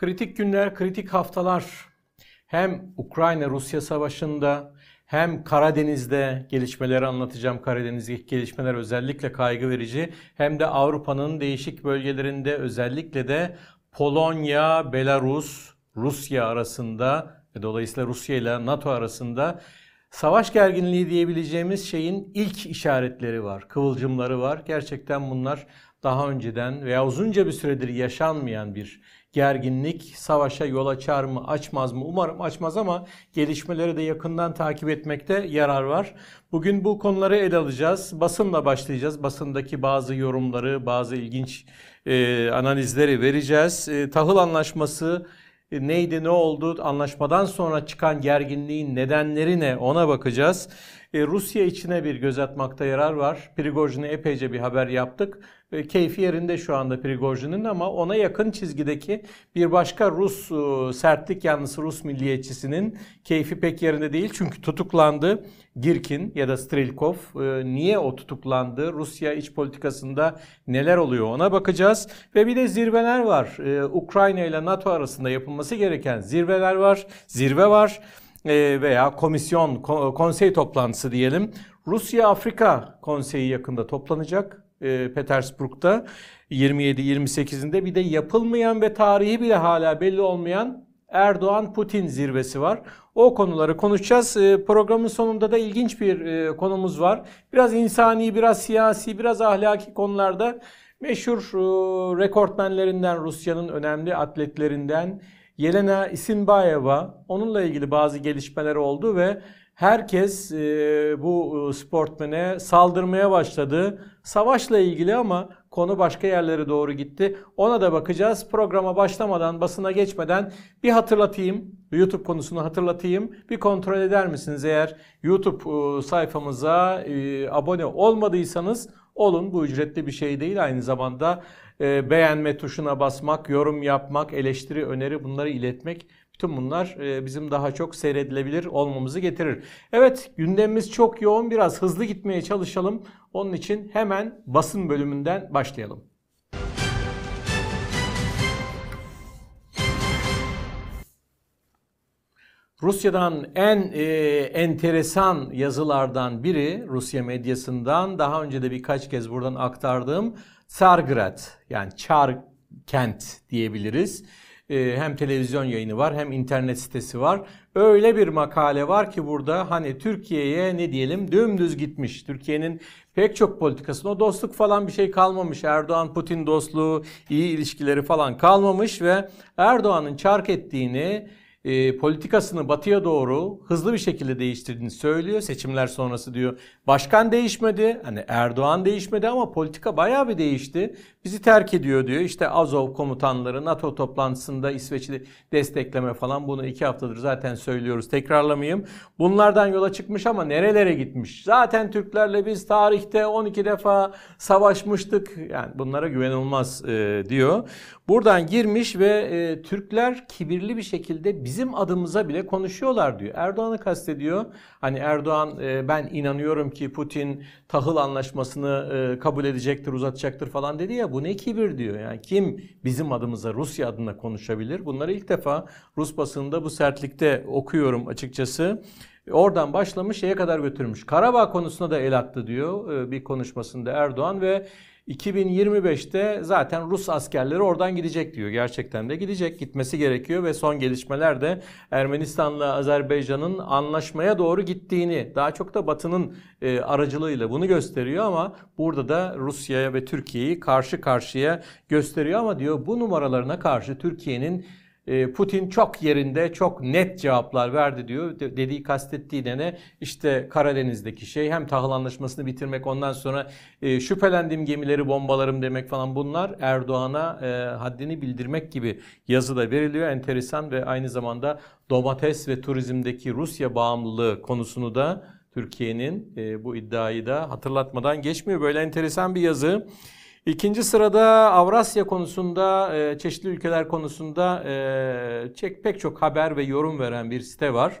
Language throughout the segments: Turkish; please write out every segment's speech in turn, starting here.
Kritik günler, kritik haftalar hem Ukrayna-Rusya savaşında hem Karadeniz'de gelişmeleri anlatacağım. Karadeniz'deki gelişmeler özellikle kaygı verici. Hem de Avrupa'nın değişik bölgelerinde özellikle de Polonya, Belarus, Rusya arasında ve dolayısıyla Rusya ile NATO arasında savaş gerginliği diyebileceğimiz şeyin ilk işaretleri var, kıvılcımları var. Gerçekten bunlar daha önceden veya uzunca bir süredir yaşanmayan bir gerginlik savaşa yol açar mı, açmaz mı? Umarım açmaz ama gelişmeleri de yakından takip etmekte yarar var. Bugün bu konuları ele alacağız. Basınla başlayacağız. Basındaki bazı yorumları, bazı ilginç e, analizleri vereceğiz. E, tahıl anlaşması e, neydi, ne oldu, anlaşmadan sonra çıkan gerginliğin nedenleri ne ona bakacağız. E, Rusya içine bir göz atmakta yarar var. Prigojin'e epeyce bir haber yaptık. Keyfi yerinde şu anda Prigojin'in ama ona yakın çizgideki bir başka Rus e, sertlik yanlısı Rus milliyetçisinin keyfi pek yerinde değil. Çünkü tutuklandı Girkin ya da Strelkov. E, niye o tutuklandı? Rusya iç politikasında neler oluyor ona bakacağız. Ve bir de zirveler var. E, Ukrayna ile NATO arasında yapılması gereken zirveler var. Zirve var veya komisyon, konsey toplantısı diyelim. Rusya-Afrika konseyi yakında toplanacak e, Petersburg'da 27-28'inde bir de yapılmayan ve tarihi bile hala belli olmayan Erdoğan-Putin zirvesi var. O konuları konuşacağız. E, programın sonunda da ilginç bir e, konumuz var. Biraz insani, biraz siyasi, biraz ahlaki konularda meşhur rekortmenlerinden, Rusya'nın önemli atletlerinden Yelena Isinbayeva onunla ilgili bazı gelişmeler oldu ve herkes e, bu e, sportmene saldırmaya başladı. Savaşla ilgili ama konu başka yerlere doğru gitti. Ona da bakacağız. Programa başlamadan, basına geçmeden bir hatırlatayım. YouTube konusunu hatırlatayım. Bir kontrol eder misiniz eğer YouTube e, sayfamıza e, abone olmadıysanız olun. Bu ücretli bir şey değil. Aynı zamanda beğenme tuşuna basmak, yorum yapmak, eleştiri, öneri bunları iletmek Tüm bunlar e, bizim daha çok seyredilebilir olmamızı getirir. Evet gündemimiz çok yoğun biraz hızlı gitmeye çalışalım. Onun için hemen basın bölümünden başlayalım. Rusya'dan en e, enteresan yazılardan biri Rusya medyasından daha önce de birkaç kez buradan aktardığım Tsargrad yani Çar kent diyebiliriz. Ee, hem televizyon yayını var hem internet sitesi var. Öyle bir makale var ki burada hani Türkiye'ye ne diyelim dümdüz gitmiş. Türkiye'nin pek çok politikasında o dostluk falan bir şey kalmamış. Erdoğan-Putin dostluğu, iyi ilişkileri falan kalmamış ve Erdoğan'ın çark ettiğini e, politikasını batıya doğru hızlı bir şekilde değiştirdiğini söylüyor. Seçimler sonrası diyor. Başkan değişmedi. Hani Erdoğan değişmedi ama politika bayağı bir değişti. Bizi terk ediyor diyor. İşte Azov komutanları NATO toplantısında İsveç'i destekleme falan bunu iki haftadır zaten söylüyoruz. Tekrarlamayayım. Bunlardan yola çıkmış ama nerelere gitmiş? Zaten Türklerle biz tarihte 12 defa savaşmıştık. Yani bunlara güvenilmez e, diyor. Buradan girmiş ve e, Türkler kibirli bir şekilde bizim adımıza bile konuşuyorlar diyor. Erdoğan'ı kastediyor. Hani Erdoğan e, ben inanıyorum ki Putin tahıl anlaşmasını e, kabul edecektir, uzatacaktır falan dedi ya bu ne kibir diyor. Yani kim bizim adımıza Rusya adına konuşabilir? Bunları ilk defa Rus basında bu sertlikte okuyorum açıkçası. Oradan başlamış şeye kadar götürmüş. Karabağ konusuna da el attı diyor e, bir konuşmasında Erdoğan ve 2025'te zaten Rus askerleri oradan gidecek diyor. Gerçekten de gidecek, gitmesi gerekiyor ve son gelişmeler de Ermenistan'la Azerbaycan'ın anlaşmaya doğru gittiğini, daha çok da Batı'nın e, aracılığıyla bunu gösteriyor ama burada da Rusya'ya ve Türkiye'yi karşı karşıya gösteriyor ama diyor bu numaralarına karşı Türkiye'nin Putin çok yerinde çok net cevaplar verdi diyor. Dediği kastettiği de ne? İşte Karadeniz'deki şey hem tahıl anlaşmasını bitirmek ondan sonra e, şüphelendiğim gemileri bombalarım demek falan bunlar Erdoğan'a e, haddini bildirmek gibi yazı da veriliyor. Enteresan ve aynı zamanda domates ve turizmdeki Rusya bağımlılığı konusunu da Türkiye'nin e, bu iddiayı da hatırlatmadan geçmiyor. Böyle enteresan bir yazı. İkinci sırada Avrasya konusunda, e, çeşitli ülkeler konusunda e, pek çok haber ve yorum veren bir site var.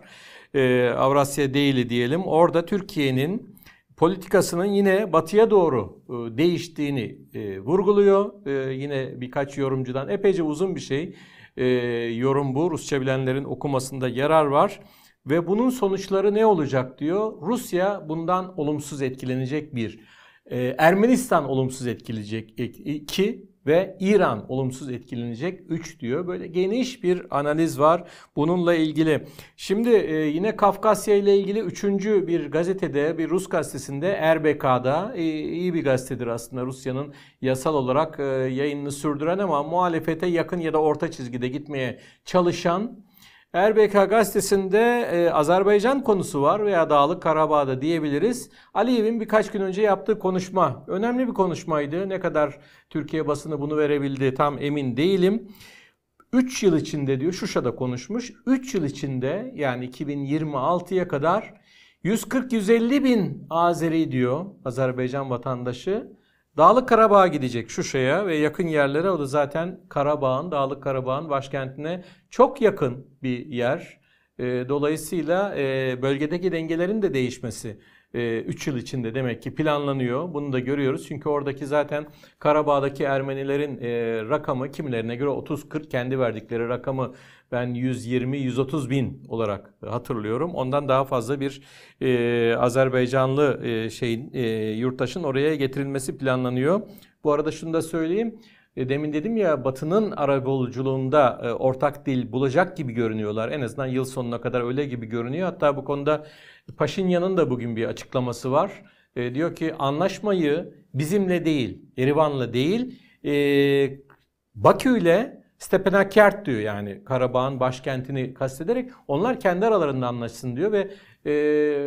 E, Avrasya Daily diyelim. Orada Türkiye'nin politikasının yine batıya doğru değiştiğini vurguluyor. Yine birkaç yorumcudan epeyce uzun bir şey. e, yorum bu. Rusça bilenlerin okumasında yarar var. Ve bunun sonuçları ne olacak diyor. Rusya bundan olumsuz etkilenecek bir. Ee, Ermenistan olumsuz etkileyecek iki ve İran olumsuz etkilenecek 3 diyor. Böyle geniş bir analiz var bununla ilgili. Şimdi e, yine Kafkasya ile ilgili 3. bir gazetede, bir Rus gazetesinde RBK'da e, iyi bir gazetedir aslında Rusya'nın yasal olarak e, yayınını sürdüren ama muhalefete yakın ya da orta çizgide gitmeye çalışan RBK gazetesinde e, Azerbaycan konusu var veya Dağlık Karabağ'da diyebiliriz. Aliyev'in birkaç gün önce yaptığı konuşma önemli bir konuşmaydı. Ne kadar Türkiye basını bunu verebildi tam emin değilim. 3 yıl içinde diyor Şuşa'da konuşmuş. 3 yıl içinde yani 2026'ya kadar 140-150 bin Azeri diyor Azerbaycan vatandaşı Dağlık Karabağ'a gidecek Şuşa'ya ve yakın yerlere o da zaten Karabağ'ın, Dağlık Karabağ'ın başkentine çok yakın bir yer. E, dolayısıyla e, bölgedeki dengelerin de değişmesi 3 e, yıl içinde demek ki planlanıyor. Bunu da görüyoruz. Çünkü oradaki zaten Karabağ'daki Ermenilerin rakamı kimilerine göre 30-40 kendi verdikleri rakamı ben 120-130 bin olarak hatırlıyorum. Ondan daha fazla bir e, Azerbaycanlı e, şeyin e, yurttaşın oraya getirilmesi planlanıyor. Bu arada şunu da söyleyeyim. E, demin dedim ya Batı'nın arabuluculuğunda e, ortak dil bulacak gibi görünüyorlar. En azından yıl sonuna kadar öyle gibi görünüyor. Hatta bu konuda Paşinyan'ın da bugün bir açıklaması var. E, diyor ki anlaşmayı bizimle değil, Erivan'la değil, e, Bakü Stepanakert diyor yani Karabağ'ın başkentini kastederek onlar kendi aralarında anlaşsın diyor ve e,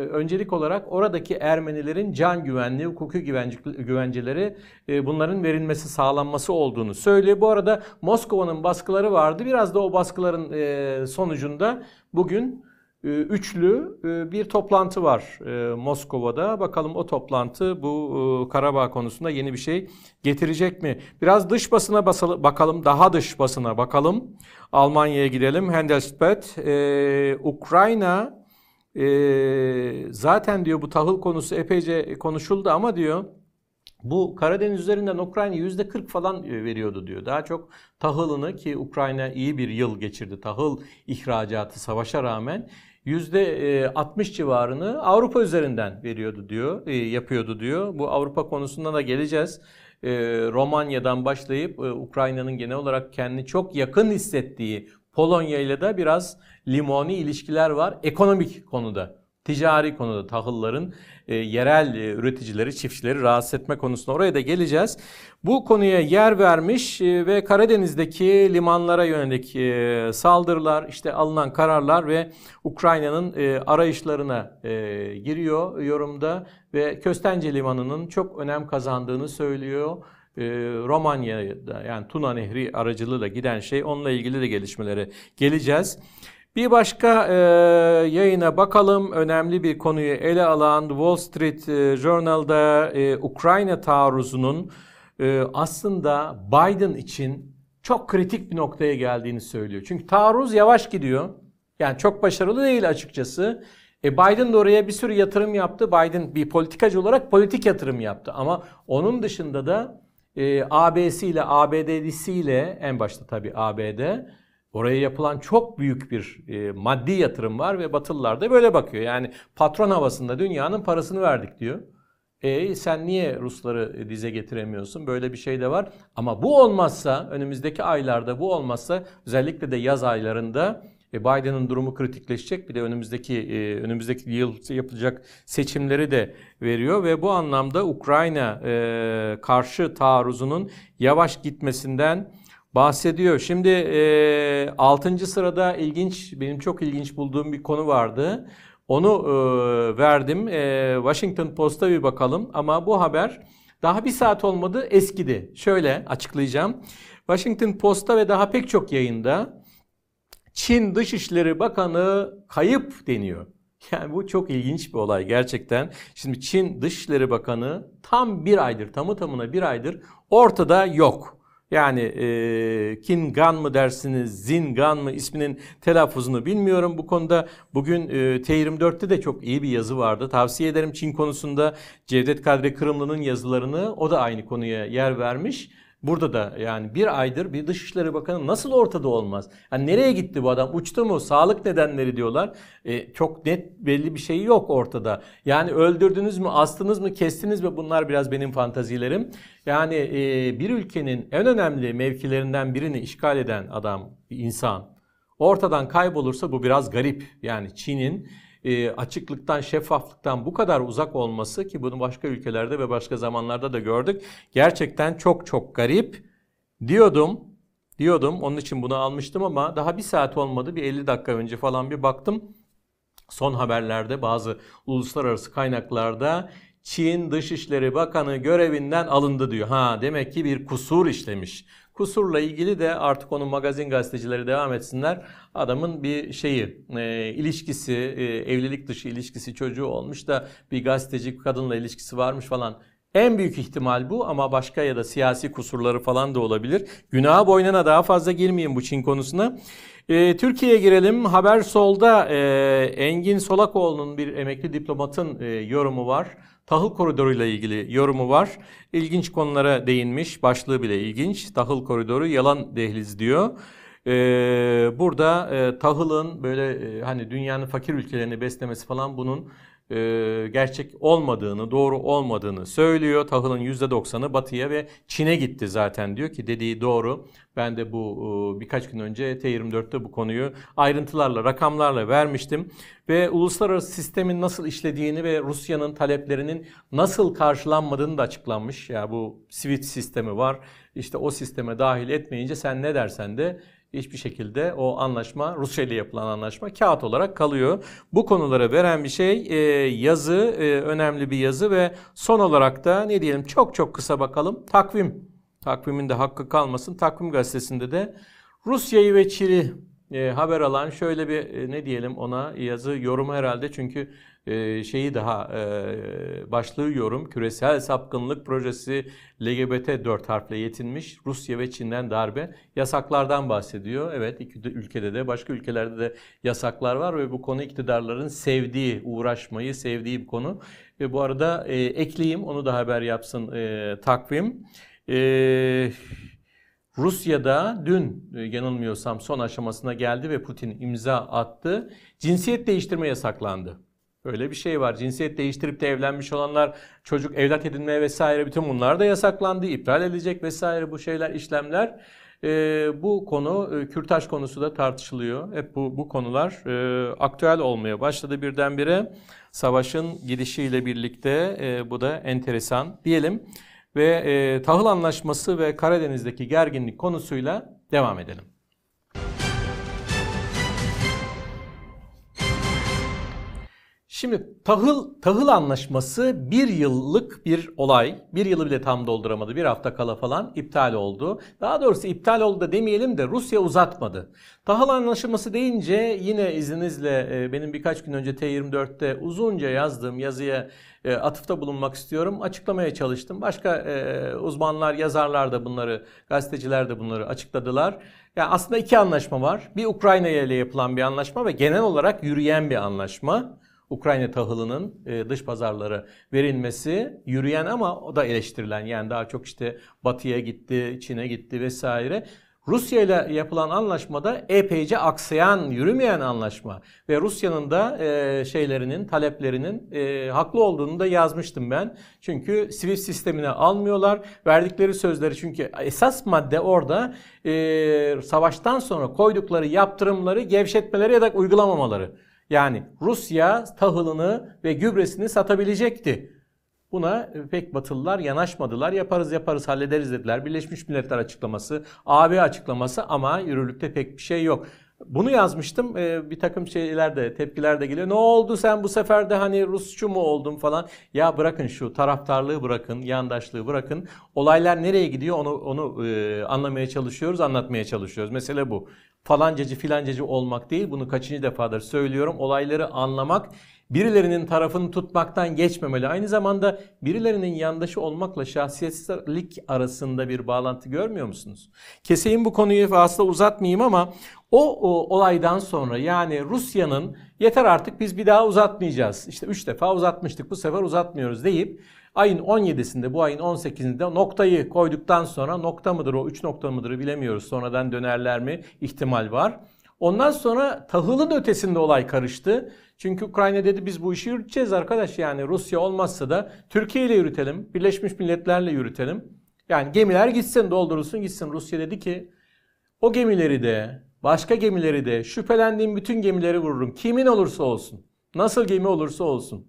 öncelik olarak oradaki Ermenilerin can güvenliği, hukuki güvence, güvenceleri e, bunların verilmesi, sağlanması olduğunu söylüyor. Bu arada Moskova'nın baskıları vardı. Biraz da o baskıların e, sonucunda bugün üçlü e, bir toplantı var e, Moskova'da. Bakalım o toplantı bu e, Karabağ konusunda yeni bir şey getirecek mi? Biraz dış basına bakalım, daha dış basına bakalım. Almanya'ya gidelim. Handelsblatt, Ukrayna zaten diyor bu tahıl konusu epeyce konuşuldu ama diyor bu Karadeniz üzerinden Ukrayna yüzde 40 falan veriyordu diyor. Daha çok tahılını ki Ukrayna iyi bir yıl geçirdi tahıl ihracatı savaşa rağmen %60 civarını Avrupa üzerinden veriyordu diyor, e, yapıyordu diyor. Bu Avrupa konusunda da geleceğiz. E, Romanya'dan başlayıp e, Ukrayna'nın genel olarak kendini çok yakın hissettiği Polonya ile de biraz limoni ilişkiler var ekonomik konuda ticari konuda tahılların e, yerel e, üreticileri, çiftçileri rahatsız etme konusunda oraya da geleceğiz. Bu konuya yer vermiş e, ve Karadeniz'deki limanlara yönelik e, saldırılar, işte alınan kararlar ve Ukrayna'nın e, arayışlarına e, giriyor yorumda ve Köstence Limanı'nın çok önem kazandığını söylüyor. E, Romanya'da yani Tuna Nehri aracılığıyla giden şey onunla ilgili de gelişmelere geleceğiz. Bir başka e, yayına bakalım. Önemli bir konuyu ele alan Wall Street e, Journal'da e, Ukrayna taarruzunun e, aslında Biden için çok kritik bir noktaya geldiğini söylüyor. Çünkü taarruz yavaş gidiyor. Yani çok başarılı değil açıkçası. E Biden de oraya bir sürü yatırım yaptı. Biden bir politikacı olarak politik yatırım yaptı. Ama onun dışında da e, AB'siyle, ABD'lisiyle en başta tabii ABD Oraya yapılan çok büyük bir e, maddi yatırım var ve Batılılar da böyle bakıyor. Yani patron havasında dünyanın parasını verdik diyor. E sen niye Rusları dize getiremiyorsun? Böyle bir şey de var. Ama bu olmazsa önümüzdeki aylarda bu olmazsa özellikle de yaz aylarında e, Biden'ın durumu kritikleşecek. Bir de önümüzdeki e, önümüzdeki yıl yapılacak seçimleri de veriyor ve bu anlamda Ukrayna e, karşı taarruzunun yavaş gitmesinden bahsediyor. Şimdi e, 6. sırada ilginç, benim çok ilginç bulduğum bir konu vardı. Onu e, verdim. E, Washington Post'a bir bakalım ama bu haber daha bir saat olmadı eskidi. Şöyle açıklayacağım. Washington Post'ta ve daha pek çok yayında Çin Dışişleri Bakanı kayıp deniyor. Yani bu çok ilginç bir olay gerçekten. Şimdi Çin Dışişleri Bakanı tam bir aydır, tamı tamına bir aydır ortada yok. Yani e, Kingan mı dersiniz, Zingan mı isminin telaffuzunu bilmiyorum. Bu konuda bugün e, T24'te de çok iyi bir yazı vardı. Tavsiye ederim Çin konusunda Cevdet Kadri Kırımlı'nın yazılarını. O da aynı konuya yer vermiş. Burada da yani bir aydır bir Dışişleri Bakanı nasıl ortada olmaz? Yani nereye gitti bu adam? Uçtu mu? Sağlık nedenleri diyorlar. E, çok net belli bir şey yok ortada. Yani öldürdünüz mü, astınız mı, kestiniz mi? Bunlar biraz benim fantazilerim. Yani e, bir ülkenin en önemli mevkilerinden birini işgal eden adam, bir insan ortadan kaybolursa bu biraz garip. Yani Çin'in e, açıklıktan, şeffaflıktan bu kadar uzak olması ki bunu başka ülkelerde ve başka zamanlarda da gördük. Gerçekten çok çok garip diyordum. Diyordum onun için bunu almıştım ama daha bir saat olmadı bir 50 dakika önce falan bir baktım. Son haberlerde bazı uluslararası kaynaklarda Çin Dışişleri Bakanı görevinden alındı diyor. Ha demek ki bir kusur işlemiş. Kusurla ilgili de artık onun magazin gazetecileri devam etsinler. Adamın bir şeyi, e, ilişkisi, e, evlilik dışı ilişkisi çocuğu olmuş da bir gazeteci kadınla ilişkisi varmış falan. En büyük ihtimal bu ama başka ya da siyasi kusurları falan da olabilir. Günah boynuna daha fazla girmeyeyim bu Çin konusuna. E, Türkiye'ye girelim. Haber Sol'da e, Engin Solakoğlu'nun bir emekli diplomatın e, yorumu var. Tahıl koridoru ile ilgili yorumu var. İlginç konulara değinmiş. Başlığı bile ilginç. Tahıl koridoru yalan dehliz diyor. Ee, burada e, tahılın böyle e, hani dünyanın fakir ülkelerini beslemesi falan bunun e, gerçek olmadığını, doğru olmadığını söylüyor. Tahılın %90'ı batıya ve Çin'e gitti zaten diyor ki dediği doğru. Ben de bu e, birkaç gün önce T24'te bu konuyu ayrıntılarla, rakamlarla vermiştim. Ve uluslararası sistemin nasıl işlediğini ve Rusya'nın taleplerinin nasıl karşılanmadığını da açıklanmış. Ya yani bu SWIFT sistemi var. İşte o sisteme dahil etmeyince sen ne dersen de hiçbir şekilde o anlaşma Rusya ile yapılan anlaşma kağıt olarak kalıyor. Bu konulara veren bir şey e, yazı e, önemli bir yazı ve son olarak da ne diyelim çok çok kısa bakalım takvim. Takvimin de hakkı kalmasın. Takvim gazetesinde de Rusya'yı ve Çin'i e, haber alan şöyle bir e, ne diyelim ona yazı yorumu herhalde çünkü e, şeyi daha başlığı yorum küresel sapkınlık projesi LGBT 4 harfle yetinmiş Rusya ve Çin'den darbe yasaklardan bahsediyor. Evet iki ülkede de başka ülkelerde de yasaklar var ve bu konu iktidarların sevdiği uğraşmayı sevdiği bir konu. Ve bu arada ekleyeyim onu da haber yapsın takvim. Eee Rusya'da dün e, yanılmıyorsam son aşamasına geldi ve Putin imza attı. Cinsiyet değiştirme yasaklandı. Öyle bir şey var. Cinsiyet değiştirip de evlenmiş olanlar, çocuk evlat edinme vesaire bütün bunlar da yasaklandı. iptal edilecek vesaire bu şeyler, işlemler. E, bu konu, e, kürtaj konusu da tartışılıyor. Hep bu, bu konular e, aktüel olmaya başladı birdenbire. Savaşın gidişiyle birlikte e, bu da enteresan diyelim ve e, tahıl anlaşması ve Karadeniz'deki gerginlik konusuyla devam edelim. Şimdi tahıl tahıl anlaşması bir yıllık bir olay. Bir yılı bile tam dolduramadı. Bir hafta kala falan iptal oldu. Daha doğrusu iptal oldu da demeyelim de Rusya uzatmadı. Tahıl anlaşması deyince yine izninizle e, benim birkaç gün önce T24'te uzunca yazdığım yazıya e, atıfta bulunmak istiyorum. Açıklamaya çalıştım. Başka e, uzmanlar, yazarlar da bunları, gazeteciler de bunları açıkladılar. Yani aslında iki anlaşma var. Bir Ukrayna ile yapılan bir anlaşma ve genel olarak yürüyen bir anlaşma. Ukrayna tahılının e, dış pazarlara verilmesi yürüyen ama o da eleştirilen yani daha çok işte batıya gitti, Çin'e gitti vesaire. Rusya ile yapılan anlaşmada epeyce aksayan, yürümeyen anlaşma ve Rusya'nın da e, şeylerinin, taleplerinin e, haklı olduğunu da yazmıştım ben. Çünkü SWIFT sistemine almıyorlar. Verdikleri sözleri çünkü esas madde orada e, savaştan sonra koydukları yaptırımları gevşetmeleri ya da uygulamamaları. Yani Rusya tahılını ve gübresini satabilecekti. Buna pek Batılılar yanaşmadılar. Yaparız yaparız hallederiz dediler. Birleşmiş Milletler açıklaması, AB açıklaması ama yürürlükte pek bir şey yok. Bunu yazmıştım. Ee, bir takım şeyler de tepkiler de geliyor. Ne oldu sen bu sefer de hani Rusçu mu oldun falan. Ya bırakın şu taraftarlığı bırakın, yandaşlığı bırakın. Olaylar nereye gidiyor onu onu e, anlamaya çalışıyoruz, anlatmaya çalışıyoruz. Mesele bu. Falancacı filancacı olmak değil. Bunu kaçıncı defadır söylüyorum. Olayları anlamak birilerinin tarafını tutmaktan geçmemeli. Aynı zamanda birilerinin yandaşı olmakla şahsiyetlik arasında bir bağlantı görmüyor musunuz? Keseyim bu konuyu fazla uzatmayayım ama o, o olaydan sonra yani Rusya'nın yeter artık biz bir daha uzatmayacağız. İşte 3 defa uzatmıştık bu sefer uzatmıyoruz deyip ayın 17'sinde bu ayın 18'inde noktayı koyduktan sonra nokta mıdır o 3 nokta mıdır bilemiyoruz. Sonradan dönerler mi ihtimal var. Ondan sonra tahılın ötesinde olay karıştı. Çünkü Ukrayna dedi biz bu işi yürüteceğiz arkadaş yani Rusya olmazsa da Türkiye ile yürütelim, Birleşmiş Milletler'le yürütelim. Yani gemiler gitsin doldurulsun gitsin. Rusya dedi ki o gemileri de başka gemileri de şüphelendiğim bütün gemileri vururum. Kimin olursa olsun. Nasıl gemi olursa olsun.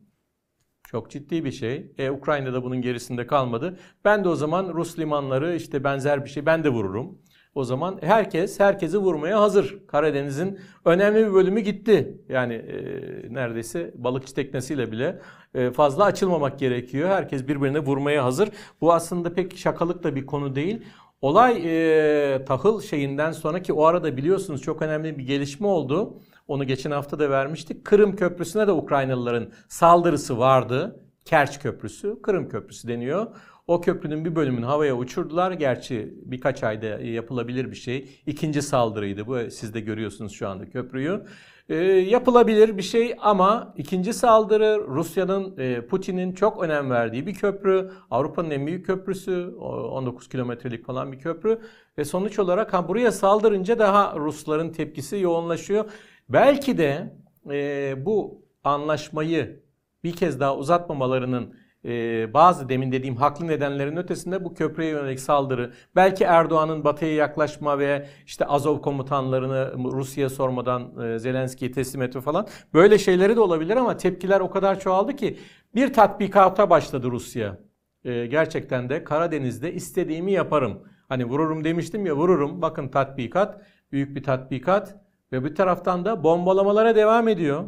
Çok ciddi bir şey. E, Ukrayna da bunun gerisinde kalmadı. Ben de o zaman Rus limanları işte benzer bir şey ben de vururum. O zaman herkes herkesi vurmaya hazır. Karadeniz'in önemli bir bölümü gitti. Yani e, neredeyse balıkçı teknesiyle bile e, fazla açılmamak gerekiyor. Herkes birbirine vurmaya hazır. Bu aslında pek şakalık da bir konu değil. Olay e, tahıl şeyinden sonraki o arada biliyorsunuz çok önemli bir gelişme oldu. Onu geçen hafta da vermiştik. Kırım Köprüsü'ne de Ukraynalıların saldırısı vardı. Kerç Köprüsü, Kırım Köprüsü deniyor. O köprünün bir bölümünü havaya uçurdular. Gerçi birkaç ayda yapılabilir bir şey. İkinci saldırıydı bu. Siz de görüyorsunuz şu anda köprüyü. E, yapılabilir bir şey ama ikinci saldırı Rusya'nın, e, Putin'in çok önem verdiği bir köprü. Avrupa'nın en büyük köprüsü. 19 kilometrelik falan bir köprü. Ve sonuç olarak ha, buraya saldırınca daha Rusların tepkisi yoğunlaşıyor. Belki de e, bu anlaşmayı bir kez daha uzatmamalarının e, bazı demin dediğim haklı nedenlerin ötesinde bu köprüye yönelik saldırı, belki Erdoğan'ın batıya yaklaşma ve işte Azov komutanlarını Rusya'ya sormadan e, Zelenski'ye teslim etme falan böyle şeyleri de olabilir ama tepkiler o kadar çoğaldı ki bir tatbikata başladı Rusya. E, gerçekten de Karadeniz'de istediğimi yaparım. Hani vururum demiştim ya vururum. Bakın tatbikat, büyük bir tatbikat ve bir taraftan da bombalamalara devam ediyor.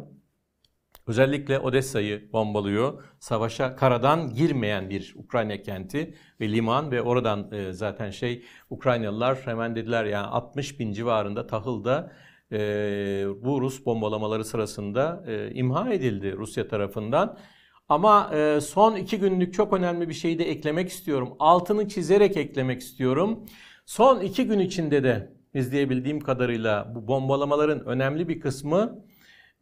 Özellikle Odessa'yı bombalıyor. Savaşa karadan girmeyen bir Ukrayna kenti ve liman ve oradan e, zaten şey Ukraynalılar hemen dediler yani 60 bin civarında tahılda e, bu Rus bombalamaları sırasında e, imha edildi Rusya tarafından. Ama son iki günlük çok önemli bir şeyi de eklemek istiyorum. Altını çizerek eklemek istiyorum. Son iki gün içinde de izleyebildiğim kadarıyla bu bombalamaların önemli bir kısmı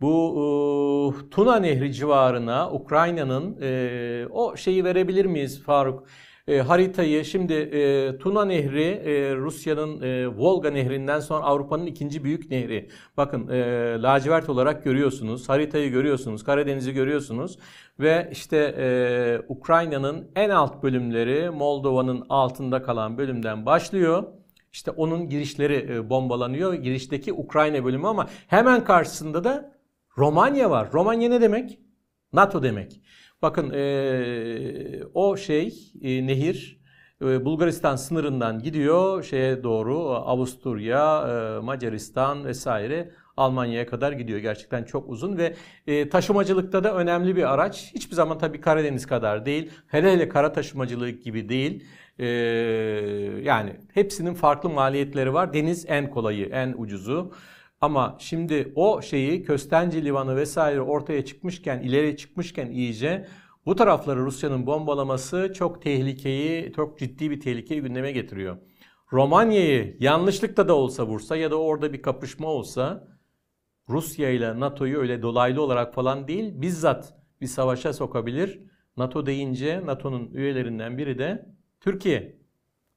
bu e, Tuna Nehri civarına Ukrayna'nın e, o şeyi verebilir miyiz Faruk? E, haritayı şimdi e, Tuna Nehri e, Rusya'nın e, Volga Nehri'nden sonra Avrupa'nın ikinci büyük nehri. Bakın e, lacivert olarak görüyorsunuz, haritayı görüyorsunuz, Karadeniz'i görüyorsunuz ve işte e, Ukrayna'nın en alt bölümleri Moldova'nın altında kalan bölümden başlıyor. İşte onun girişleri e, bombalanıyor. Girişteki Ukrayna bölümü ama hemen karşısında da Romanya var. Romanya ne demek? NATO demek. Bakın e, o şey e, nehir e, Bulgaristan sınırından gidiyor şeye doğru Avusturya, e, Macaristan vesaire Almanya'ya kadar gidiyor. Gerçekten çok uzun ve e, taşımacılıkta da önemli bir araç. Hiçbir zaman tabii Karadeniz kadar değil. Hele hele kara taşımacılığı gibi değil. E, yani hepsinin farklı maliyetleri var. Deniz en kolayı, en ucuzu. Ama şimdi o şeyi Köstence Livanı vesaire ortaya çıkmışken, ileri çıkmışken iyice bu tarafları Rusya'nın bombalaması çok tehlikeyi, çok ciddi bir tehlikeyi gündeme getiriyor. Romanya'yı yanlışlıkla da olsa vursa ya da orada bir kapışma olsa Rusya ile NATO'yu öyle dolaylı olarak falan değil bizzat bir savaşa sokabilir. NATO deyince NATO'nun üyelerinden biri de Türkiye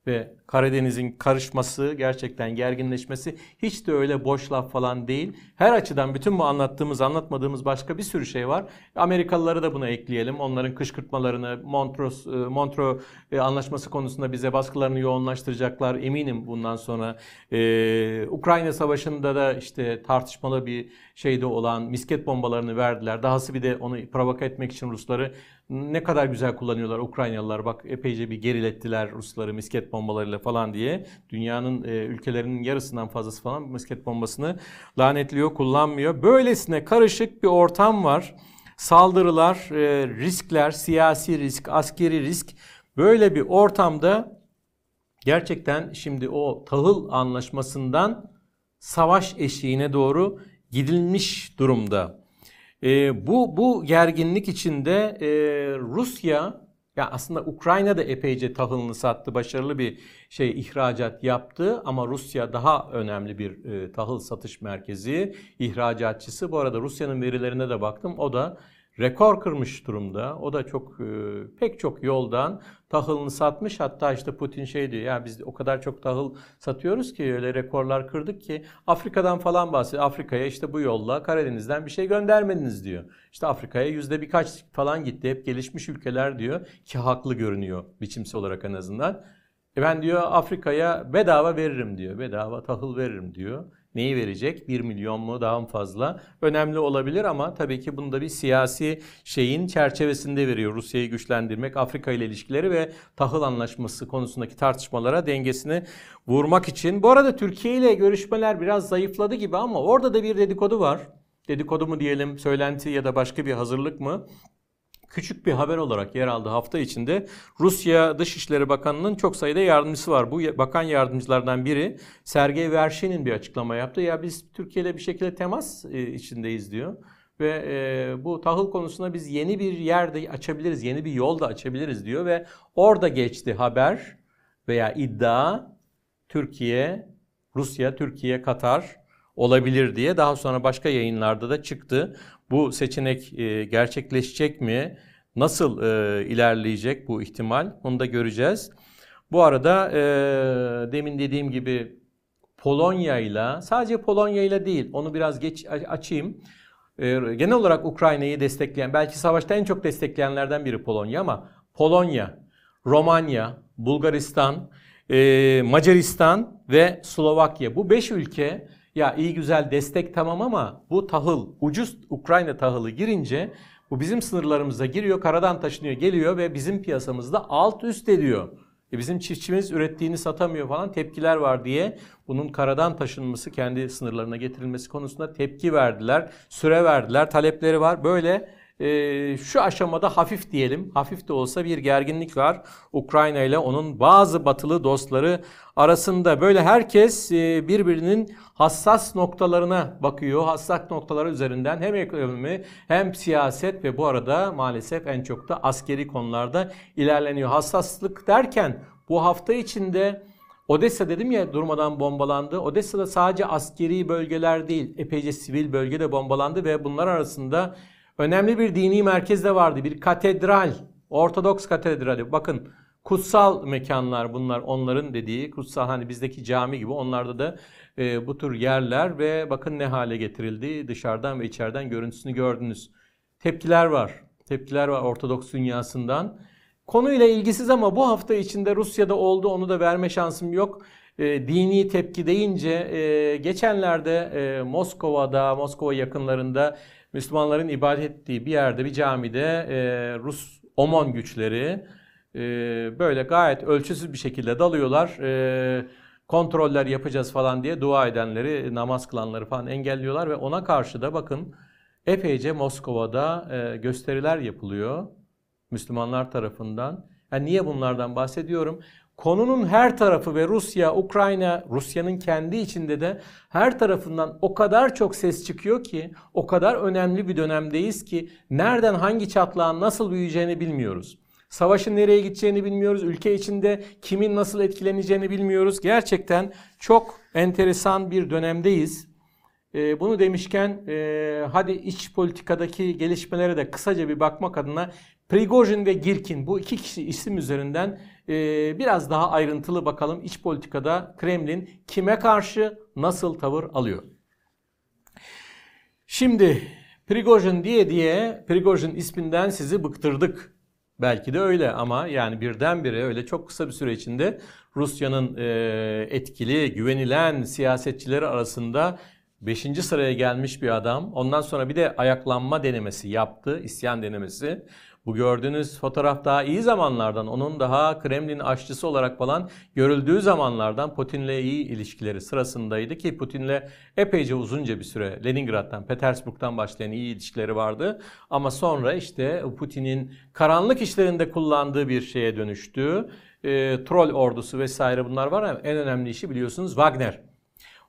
ve Karadeniz'in karışması, gerçekten gerginleşmesi hiç de öyle boş laf falan değil. Her açıdan bütün bu anlattığımız, anlatmadığımız başka bir sürü şey var. Amerikalıları da buna ekleyelim. Onların kışkırtmalarını, Montreux, e, Montreux e, anlaşması konusunda bize baskılarını yoğunlaştıracaklar. Eminim bundan sonra. Ee, Ukrayna Savaşı'nda da işte tartışmalı bir şeyde olan misket bombalarını verdiler. Dahası bir de onu provoke etmek için Rusları ne kadar güzel kullanıyorlar Ukraynalılar. Bak epeyce bir gerilettiler Rusları misket bombalarıyla falan diye. Dünyanın e, ülkelerinin yarısından fazlası falan misket bombasını lanetliyor, kullanmıyor. Böylesine karışık bir ortam var. Saldırılar, e, riskler, siyasi risk, askeri risk. Böyle bir ortamda gerçekten şimdi o tahıl anlaşmasından savaş eşiğine doğru gidilmiş durumda. E, bu bu gerginlik içinde e, Rusya ya aslında Ukrayna da epeyce tahılını sattı, başarılı bir şey ihracat yaptı ama Rusya daha önemli bir e, tahıl satış merkezi, ihracatçısı. Bu arada Rusya'nın verilerine de baktım. O da rekor kırmış durumda. O da çok e, pek çok yoldan tahılını satmış. Hatta işte Putin şey diyor ya biz o kadar çok tahıl satıyoruz ki öyle rekorlar kırdık ki Afrika'dan falan bahsediyor. Afrika'ya işte bu yolla Karadeniz'den bir şey göndermediniz diyor. İşte Afrika'ya yüzde birkaç falan gitti. Hep gelişmiş ülkeler diyor ki haklı görünüyor biçimsel olarak en azından. E ben diyor Afrika'ya bedava veririm diyor. Bedava tahıl veririm diyor. Neyi verecek? 1 milyon mu daha mı fazla? Önemli olabilir ama tabii ki bunda bir siyasi şeyin çerçevesinde veriyor. Rusya'yı güçlendirmek, Afrika ile ilişkileri ve tahıl anlaşması konusundaki tartışmalara dengesini vurmak için. Bu arada Türkiye ile görüşmeler biraz zayıfladı gibi ama orada da bir dedikodu var. Dedikodu mu diyelim, söylenti ya da başka bir hazırlık mı? Küçük bir haber olarak yer aldı hafta içinde. Rusya Dışişleri Bakanı'nın çok sayıda yardımcısı var. Bu bakan yardımcılardan biri Sergey Vershin'in bir açıklama yaptı. Ya biz Türkiye ile bir şekilde temas e, içindeyiz diyor. Ve e, bu tahıl konusunda biz yeni bir yerde açabiliriz, yeni bir yol da açabiliriz diyor. Ve orada geçti haber veya iddia Türkiye, Rusya, Türkiye, Katar olabilir diye. Daha sonra başka yayınlarda da çıktı. Bu seçenek e, gerçekleşecek mi? Nasıl e, ilerleyecek bu ihtimal? Onu da göreceğiz. Bu arada e, demin dediğim gibi Polonya ile sadece Polonya ile değil onu biraz geç açayım. genel olarak Ukrayna'yı destekleyen belki savaşta en çok destekleyenlerden biri Polonya ama Polonya, Romanya, Bulgaristan, Macaristan ve Slovakya bu beş ülke ya iyi güzel destek tamam ama bu tahıl ucuz Ukrayna tahılı girince bu bizim sınırlarımıza giriyor, karadan taşınıyor, geliyor ve bizim piyasamızda alt üst ediyor. E bizim çiftçimiz ürettiğini satamıyor falan tepkiler var diye bunun karadan taşınması kendi sınırlarına getirilmesi konusunda tepki verdiler, süre verdiler, talepleri var. Böyle e, şu aşamada hafif diyelim, hafif de olsa bir gerginlik var Ukrayna ile onun bazı batılı dostları arasında. Böyle herkes e, birbirinin hassas noktalarına bakıyor, hassas noktaları üzerinden hem ekonomi hem siyaset ve bu arada maalesef en çok da askeri konularda ilerleniyor. Hassaslık derken bu hafta içinde Odessa dedim ya durmadan bombalandı. Odessa'da sadece askeri bölgeler değil, epeyce sivil bölge de bombalandı ve bunlar arasında önemli bir dini merkez de vardı. Bir katedral, Ortodoks katedrali. Bakın kutsal mekanlar bunlar onların dediği kutsal hani bizdeki cami gibi onlarda da e, bu tür yerler ve bakın ne hale getirildi dışarıdan ve içeriden görüntüsünü gördünüz. Tepkiler var. Tepkiler var Ortodoks dünyasından. Konuyla ilgisiz ama bu hafta içinde Rusya'da oldu onu da verme şansım yok. E, dini tepki deyince e, geçenlerde e, Moskova'da, Moskova yakınlarında Müslümanların ibadet ettiği bir yerde bir camide e, Rus Omon güçleri e, böyle gayet ölçüsüz bir şekilde dalıyorlar. E, kontroller yapacağız falan diye dua edenleri, namaz kılanları falan engelliyorlar ve ona karşı da bakın epeyce Moskova'da e, gösteriler yapılıyor Müslümanlar tarafından. Yani niye bunlardan bahsediyorum? Konunun her tarafı ve Rusya, Ukrayna, Rusya'nın kendi içinde de her tarafından o kadar çok ses çıkıyor ki, o kadar önemli bir dönemdeyiz ki nereden hangi çatlağın nasıl büyüyeceğini bilmiyoruz. Savaşın nereye gideceğini bilmiyoruz. Ülke içinde kimin nasıl etkileneceğini bilmiyoruz. Gerçekten çok enteresan bir dönemdeyiz. E, bunu demişken e, hadi iç politikadaki gelişmelere de kısaca bir bakmak adına Prigojin ve Girkin bu iki kişi isim üzerinden e, biraz daha ayrıntılı bakalım iç politikada Kremlin kime karşı nasıl tavır alıyor. Şimdi Prigojin diye diye Prigojin isminden sizi bıktırdık Belki de öyle ama yani birdenbire öyle çok kısa bir süre içinde Rusya'nın e, etkili, güvenilen siyasetçileri arasında 5. sıraya gelmiş bir adam. Ondan sonra bir de ayaklanma denemesi yaptı, isyan denemesi. Bu gördüğünüz fotoğraf daha iyi zamanlardan, onun daha Kremlin aşçısı olarak falan görüldüğü zamanlardan Putin'le iyi ilişkileri sırasındaydı ki Putin'le epeyce uzunca bir süre Leningrad'dan, Petersburg'dan başlayan iyi ilişkileri vardı. Ama sonra işte Putin'in karanlık işlerinde kullandığı bir şeye dönüştü. E, troll ordusu vesaire bunlar var ama en önemli işi biliyorsunuz Wagner.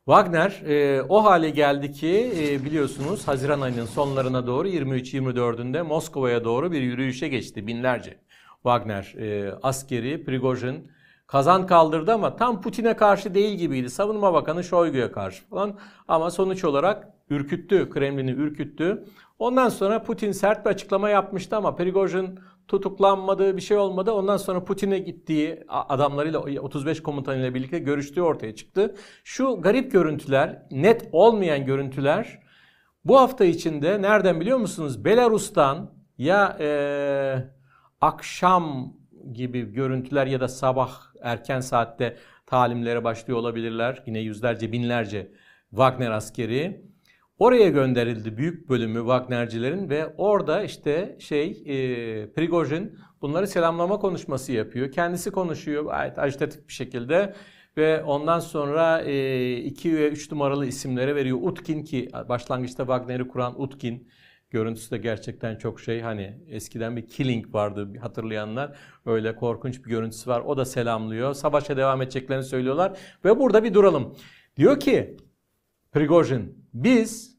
Wagner e, o hale geldi ki e, biliyorsunuz Haziran ayının sonlarına doğru 23-24'ünde Moskova'ya doğru bir yürüyüşe geçti binlerce. Wagner e, askeri, Prigojin kazan kaldırdı ama tam Putin'e karşı değil gibiydi. Savunma Bakanı Shoigu'ya karşı falan ama sonuç olarak ürküttü, Kremlin'i ürküttü. Ondan sonra Putin sert bir açıklama yapmıştı ama Prigojin tutuklanmadı, bir şey olmadı. Ondan sonra Putin'e gittiği adamlarıyla 35 komutanıyla birlikte görüştüğü ortaya çıktı. Şu garip görüntüler, net olmayan görüntüler bu hafta içinde nereden biliyor musunuz? Belarus'tan ya e, akşam gibi görüntüler ya da sabah erken saatte talimlere başlıyor olabilirler. Yine yüzlerce binlerce Wagner askeri Oraya gönderildi büyük bölümü Wagnercilerin ve orada işte şey e, Prigojin bunları selamlama konuşması yapıyor. Kendisi konuşuyor gayet ajitatif bir şekilde ve ondan sonra 2 e, ve 3 numaralı isimlere veriyor. Utkin ki başlangıçta Wagner'i kuran Utkin görüntüsü de gerçekten çok şey hani eskiden bir killing vardı hatırlayanlar öyle korkunç bir görüntüsü var. O da selamlıyor. Savaşa devam edeceklerini söylüyorlar ve burada bir duralım. Diyor ki Prigojin biz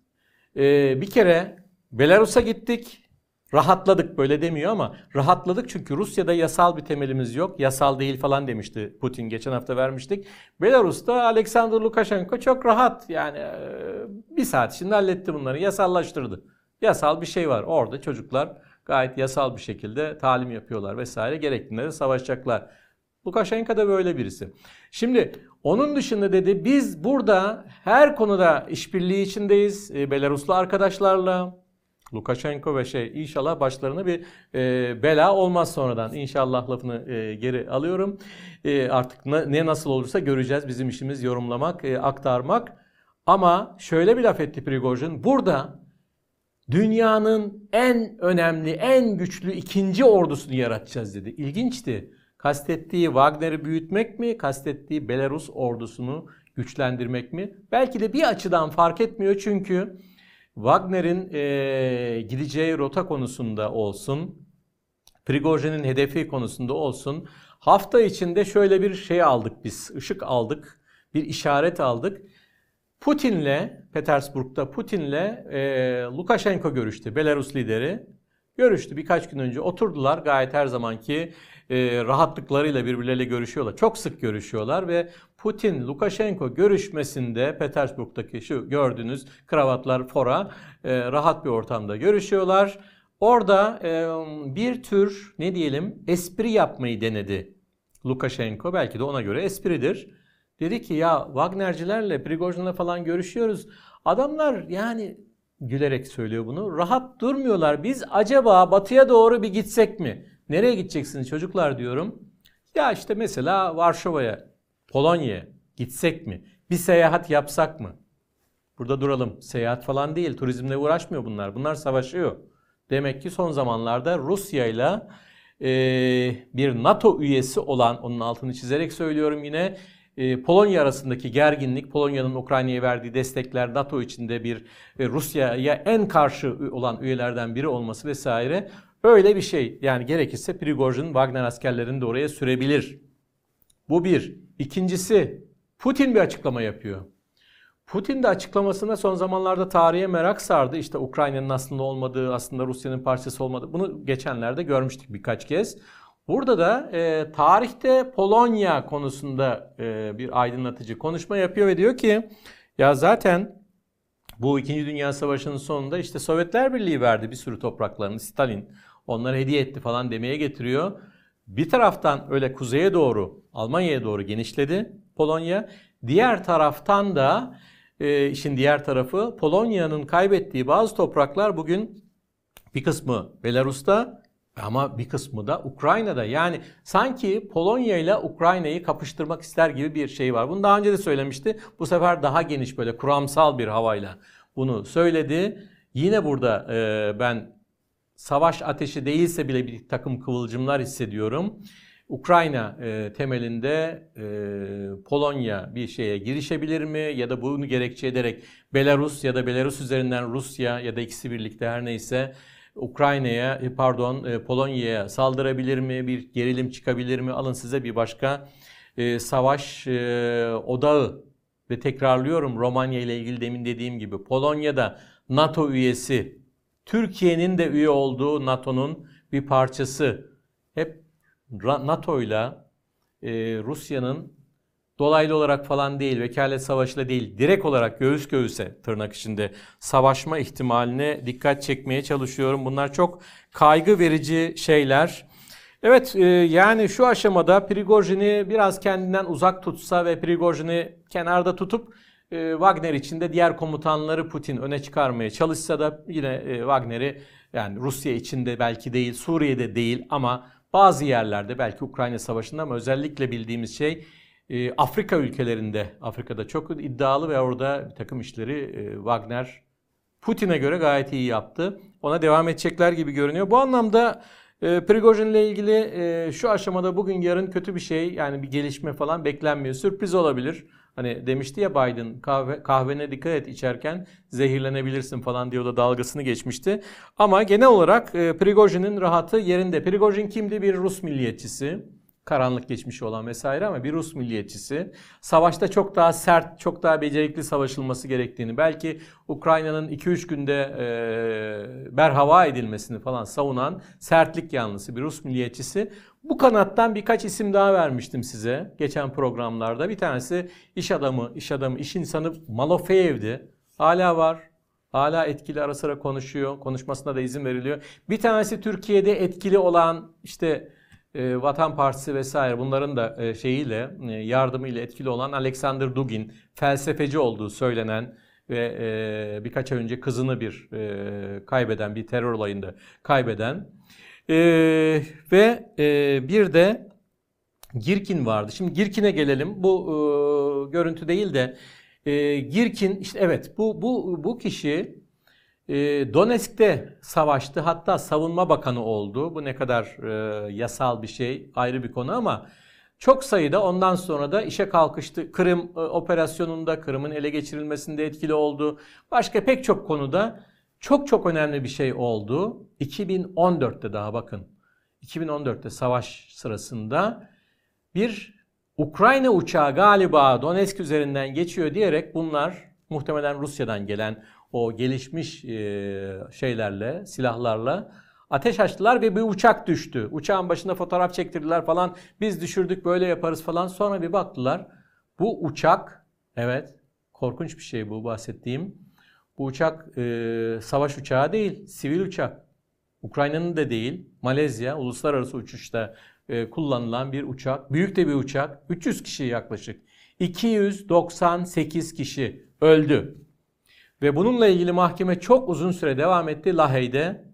e, bir kere Belarus'a gittik. Rahatladık böyle demiyor ama rahatladık çünkü Rusya'da yasal bir temelimiz yok. Yasal değil falan demişti Putin geçen hafta vermiştik. Belarus'ta Alexander Lukashenko çok rahat yani e, bir saat içinde halletti bunları yasallaştırdı. Yasal bir şey var orada çocuklar gayet yasal bir şekilde talim yapıyorlar vesaire gerektiğinde de savaşacaklar. Lukashenko da böyle birisi. Şimdi onun dışında dedi biz burada her konuda işbirliği içindeyiz. E, Belaruslu arkadaşlarla. Lukashenko ve şey inşallah başlarına bir e, bela olmaz sonradan. İnşallah lafını e, geri alıyorum. E, artık ne, ne nasıl olursa göreceğiz. Bizim işimiz yorumlamak, e, aktarmak. Ama şöyle bir laf etti Prigojin. Burada dünyanın en önemli, en güçlü ikinci ordusunu yaratacağız dedi. İlginçti. Kastettiği Wagner'i büyütmek mi? Kastettiği Belarus ordusunu güçlendirmek mi? Belki de bir açıdan fark etmiyor çünkü Wagner'in e, gideceği rota konusunda olsun, Prigojin'in hedefi konusunda olsun hafta içinde şöyle bir şey aldık biz, ışık aldık, bir işaret aldık. Putin'le, Petersburg'da Putin'le e, Lukashenko görüştü, Belarus lideri. Görüştü birkaç gün önce oturdular gayet her zamanki e, rahatlıklarıyla birbirleriyle görüşüyorlar. Çok sık görüşüyorlar ve Putin Lukashenko görüşmesinde Petersburg'daki şu gördüğünüz kravatlar fora e, rahat bir ortamda görüşüyorlar. Orada e, bir tür ne diyelim espri yapmayı denedi Lukashenko. Belki de ona göre espridir. Dedi ki ya Wagnercilerle Prigojin'le falan görüşüyoruz. Adamlar yani gülerek söylüyor bunu. Rahat durmuyorlar. Biz acaba batıya doğru bir gitsek mi? Nereye gideceksiniz çocuklar diyorum. Ya işte mesela Varşova'ya, Polonya'ya gitsek mi? Bir seyahat yapsak mı? Burada duralım. Seyahat falan değil. Turizmle uğraşmıyor bunlar. Bunlar savaşıyor. Demek ki son zamanlarda Rusya ile bir NATO üyesi olan, onun altını çizerek söylüyorum yine, Polonya arasındaki gerginlik, Polonya'nın Ukrayna'ya verdiği destekler, NATO içinde bir Rusya'ya en karşı olan üyelerden biri olması vesaire Öyle bir şey. Yani gerekirse Prigojin Wagner askerlerini de oraya sürebilir. Bu bir. İkincisi Putin bir açıklama yapıyor. Putin de açıklamasında son zamanlarda tarihe merak sardı. İşte Ukrayna'nın aslında olmadığı, aslında Rusya'nın parçası olmadığı. Bunu geçenlerde görmüştük birkaç kez. Burada da e, tarihte Polonya konusunda e, bir aydınlatıcı konuşma yapıyor ve diyor ki ya zaten bu 2. Dünya Savaşı'nın sonunda işte Sovyetler Birliği verdi bir sürü topraklarını Stalin onlara hediye etti falan demeye getiriyor. Bir taraftan öyle kuzeye doğru Almanya'ya doğru genişledi Polonya. Diğer taraftan da e, işin diğer tarafı Polonya'nın kaybettiği bazı topraklar bugün bir kısmı Belarus'ta ama bir kısmı da Ukrayna'da. Yani sanki Polonya ile Ukrayna'yı kapıştırmak ister gibi bir şey var. Bunu daha önce de söylemişti. Bu sefer daha geniş böyle kuramsal bir havayla bunu söyledi. Yine burada e, ben savaş ateşi değilse bile bir takım kıvılcımlar hissediyorum. Ukrayna e, temelinde e, Polonya bir şeye girişebilir mi ya da bunu gerekçe ederek Belarus ya da Belarus üzerinden Rusya ya da ikisi birlikte her neyse Ukrayna'ya e, pardon e, Polonya'ya saldırabilir mi? Bir gerilim çıkabilir mi? Alın size bir başka e, savaş odağı ve tekrarlıyorum Romanya ile ilgili demin dediğim gibi Polonya'da NATO üyesi, Türkiye'nin de üye olduğu NATO'nun bir parçası. Hep NATO ile Rusya'nın dolaylı olarak falan değil, vekalet savaşıyla değil, direkt olarak göğüs göğüse tırnak içinde savaşma ihtimaline dikkat çekmeye çalışıyorum. Bunlar çok kaygı verici şeyler. Evet e, yani şu aşamada Prigojin'i biraz kendinden uzak tutsa ve Prigojin'i kenarda tutup e, Wagner içinde diğer komutanları Putin öne çıkarmaya çalışsa da yine e, Wagner'i yani Rusya içinde belki değil, Suriye'de değil ama bazı yerlerde belki Ukrayna Savaşı'nda ama özellikle bildiğimiz şey e, Afrika ülkelerinde, Afrika'da çok iddialı ve orada bir takım işleri e, Wagner Putin'e göre gayet iyi yaptı. Ona devam edecekler gibi görünüyor. Bu anlamda e, Prigojin ile ilgili e, şu aşamada bugün yarın kötü bir şey yani bir gelişme falan beklenmiyor. Sürpriz olabilir. Hani demişti ya Biden kahve, kahvene dikkat et içerken zehirlenebilirsin falan diye o da dalgasını geçmişti. Ama genel olarak e, Prigojin'in rahatı yerinde. Prigojin kimdi? Bir Rus milliyetçisi karanlık geçmişi olan vesaire ama bir Rus milliyetçisi. Savaşta çok daha sert, çok daha becerikli savaşılması gerektiğini, belki Ukrayna'nın 2-3 günde e, berhava edilmesini falan savunan sertlik yanlısı bir Rus milliyetçisi. Bu kanattan birkaç isim daha vermiştim size geçen programlarda. Bir tanesi iş adamı, iş adamı, iş insanı Malofeyev'di. Hala var. Hala etkili ara sıra konuşuyor. Konuşmasına da izin veriliyor. Bir tanesi Türkiye'de etkili olan işte e, Vatan Partisi vesaire bunların da e, şeyiyle e, yardımıyla etkili olan Alexander Dugin felsefeci olduğu söylenen ve e, birkaç ay önce kızını bir e, kaybeden bir terör olayında kaybeden e, ve e, bir de Girkin vardı. Şimdi Girkin'e gelelim. Bu e, görüntü değil de e, Girkin işte evet bu bu bu kişi e, Donetsk'te savaştı. Hatta savunma bakanı oldu. Bu ne kadar e, yasal bir şey ayrı bir konu ama çok sayıda ondan sonra da işe kalkıştı. Kırım e, operasyonunda, Kırım'ın ele geçirilmesinde etkili oldu. Başka pek çok konuda çok çok önemli bir şey oldu. 2014'te daha bakın. 2014'te savaş sırasında bir Ukrayna uçağı galiba Donetsk üzerinden geçiyor diyerek bunlar muhtemelen Rusya'dan gelen o gelişmiş e, şeylerle, silahlarla ateş açtılar ve bir uçak düştü. Uçağın başında fotoğraf çektirdiler falan. Biz düşürdük böyle yaparız falan. Sonra bir baktılar. Bu uçak, evet korkunç bir şey bu bahsettiğim. Bu uçak e, savaş uçağı değil, sivil uçak. Ukrayna'nın da değil, Malezya uluslararası uçuşta e, kullanılan bir uçak. Büyük de bir uçak. 300 kişi yaklaşık. 298 kişi öldü. Ve bununla ilgili mahkeme çok uzun süre devam etti Lahey'de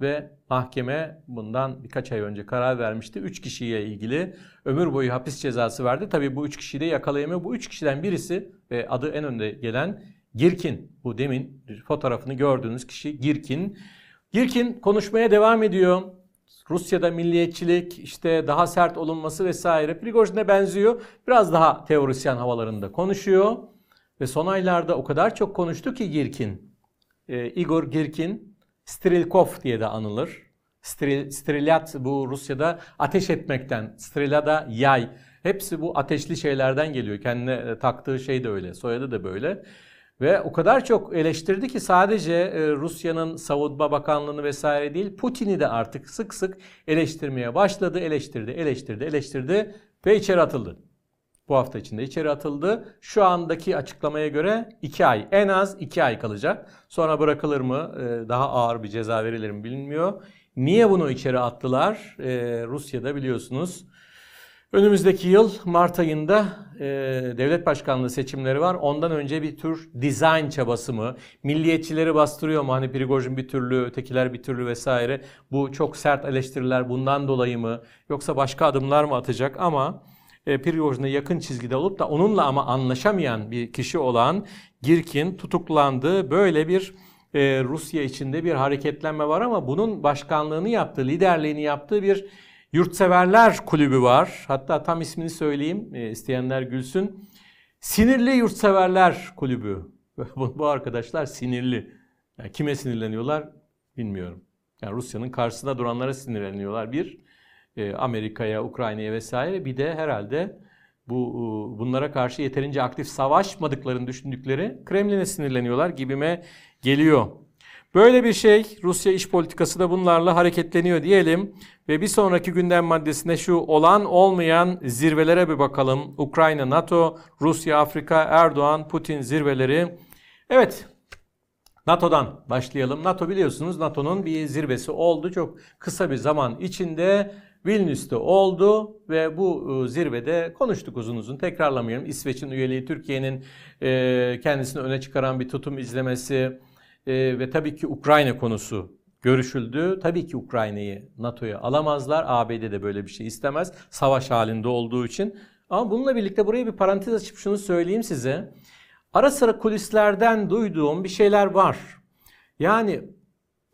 ve mahkeme bundan birkaç ay önce karar vermişti. 3 kişiye ilgili ömür boyu hapis cezası verdi. Tabii bu 3 kişiyi de yakalayamıyor. Bu 3 kişiden birisi ve adı en önde gelen Girkin. Bu demin fotoğrafını gördüğünüz kişi Girkin. Girkin konuşmaya devam ediyor. Rusya'da milliyetçilik, işte daha sert olunması vesaire Prigojin'e benziyor. Biraz daha teorisyen havalarında konuşuyor. Ve son aylarda o kadar çok konuştu ki Girkin, e, Igor Girkin, Strilkov diye de anılır. Stril, strilat bu Rusya'da ateş etmekten, strilada yay. Hepsi bu ateşli şeylerden geliyor. Kendine e, taktığı şey de öyle, soyadı da böyle. Ve o kadar çok eleştirdi ki sadece e, Rusya'nın savunma bakanlığını vesaire değil, Putin'i de artık sık sık eleştirmeye başladı. Eleştirdi, eleştirdi, eleştirdi ve içeri atıldı bu hafta içinde içeri atıldı. Şu andaki açıklamaya göre 2 ay en az 2 ay kalacak. Sonra bırakılır mı e, daha ağır bir ceza verilir mi bilinmiyor. Niye bunu içeri attılar? Ee, Rusya'da biliyorsunuz önümüzdeki yıl Mart ayında e, devlet başkanlığı seçimleri var. Ondan önce bir tür design çabası mı? Milliyetçileri bastırıyor mu? Hani Prigojin bir türlü, ötekiler bir türlü vesaire. Bu çok sert eleştiriler bundan dolayı mı? Yoksa başka adımlar mı atacak? Ama e, Prigojin'e yakın çizgide olup da onunla ama anlaşamayan bir kişi olan Girkin tutuklandı. Böyle bir e, Rusya içinde bir hareketlenme var ama bunun başkanlığını yaptığı, liderliğini yaptığı bir yurtseverler kulübü var. Hatta tam ismini söyleyeyim e, isteyenler gülsün. Sinirli Yurtseverler Kulübü. bu, arkadaşlar sinirli. Yani kime sinirleniyorlar bilmiyorum. Yani Rusya'nın karşısında duranlara sinirleniyorlar bir. E, Amerika'ya, Ukrayna'ya vesaire. Bir de herhalde bu e, bunlara karşı yeterince aktif savaşmadıklarını düşündükleri Kremlin'e sinirleniyorlar gibime geliyor. Böyle bir şey Rusya iş politikası da bunlarla hareketleniyor diyelim ve bir sonraki gündem maddesine şu olan olmayan zirvelere bir bakalım. Ukrayna, NATO, Rusya, Afrika, Erdoğan, Putin zirveleri. Evet NATO'dan başlayalım. NATO biliyorsunuz NATO'nun bir zirvesi oldu. Çok kısa bir zaman içinde Vilnius'ta oldu ve bu e, zirvede konuştuk uzun uzun tekrarlamayalım. İsveç'in üyeliği, Türkiye'nin e, kendisini öne çıkaran bir tutum izlemesi e, ve tabii ki Ukrayna konusu görüşüldü. Tabii ki Ukrayna'yı NATO'ya alamazlar. ABD de böyle bir şey istemez. Savaş halinde olduğu için. Ama bununla birlikte buraya bir parantez açıp şunu söyleyeyim size. Ara sıra kulislerden duyduğum bir şeyler var. Yani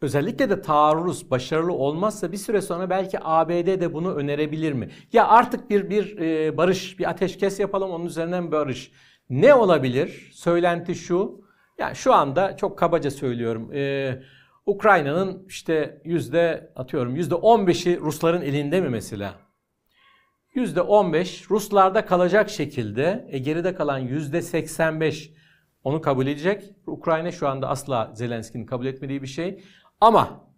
özellikle de taarruz başarılı olmazsa bir süre sonra belki ABD de bunu önerebilir mi? Ya artık bir bir e, barış, bir ateşkes yapalım onun üzerinden barış. Ne olabilir? Söylenti şu. Yani şu anda çok kabaca söylüyorum. E, Ukrayna'nın işte yüzde atıyorum yüzde 15'i Rusların elinde mi mesela? Yüzde 15 Ruslarda kalacak şekilde e, geride kalan yüzde 85 onu kabul edecek. Ukrayna şu anda asla Zelenski'nin kabul etmediği bir şey. Ama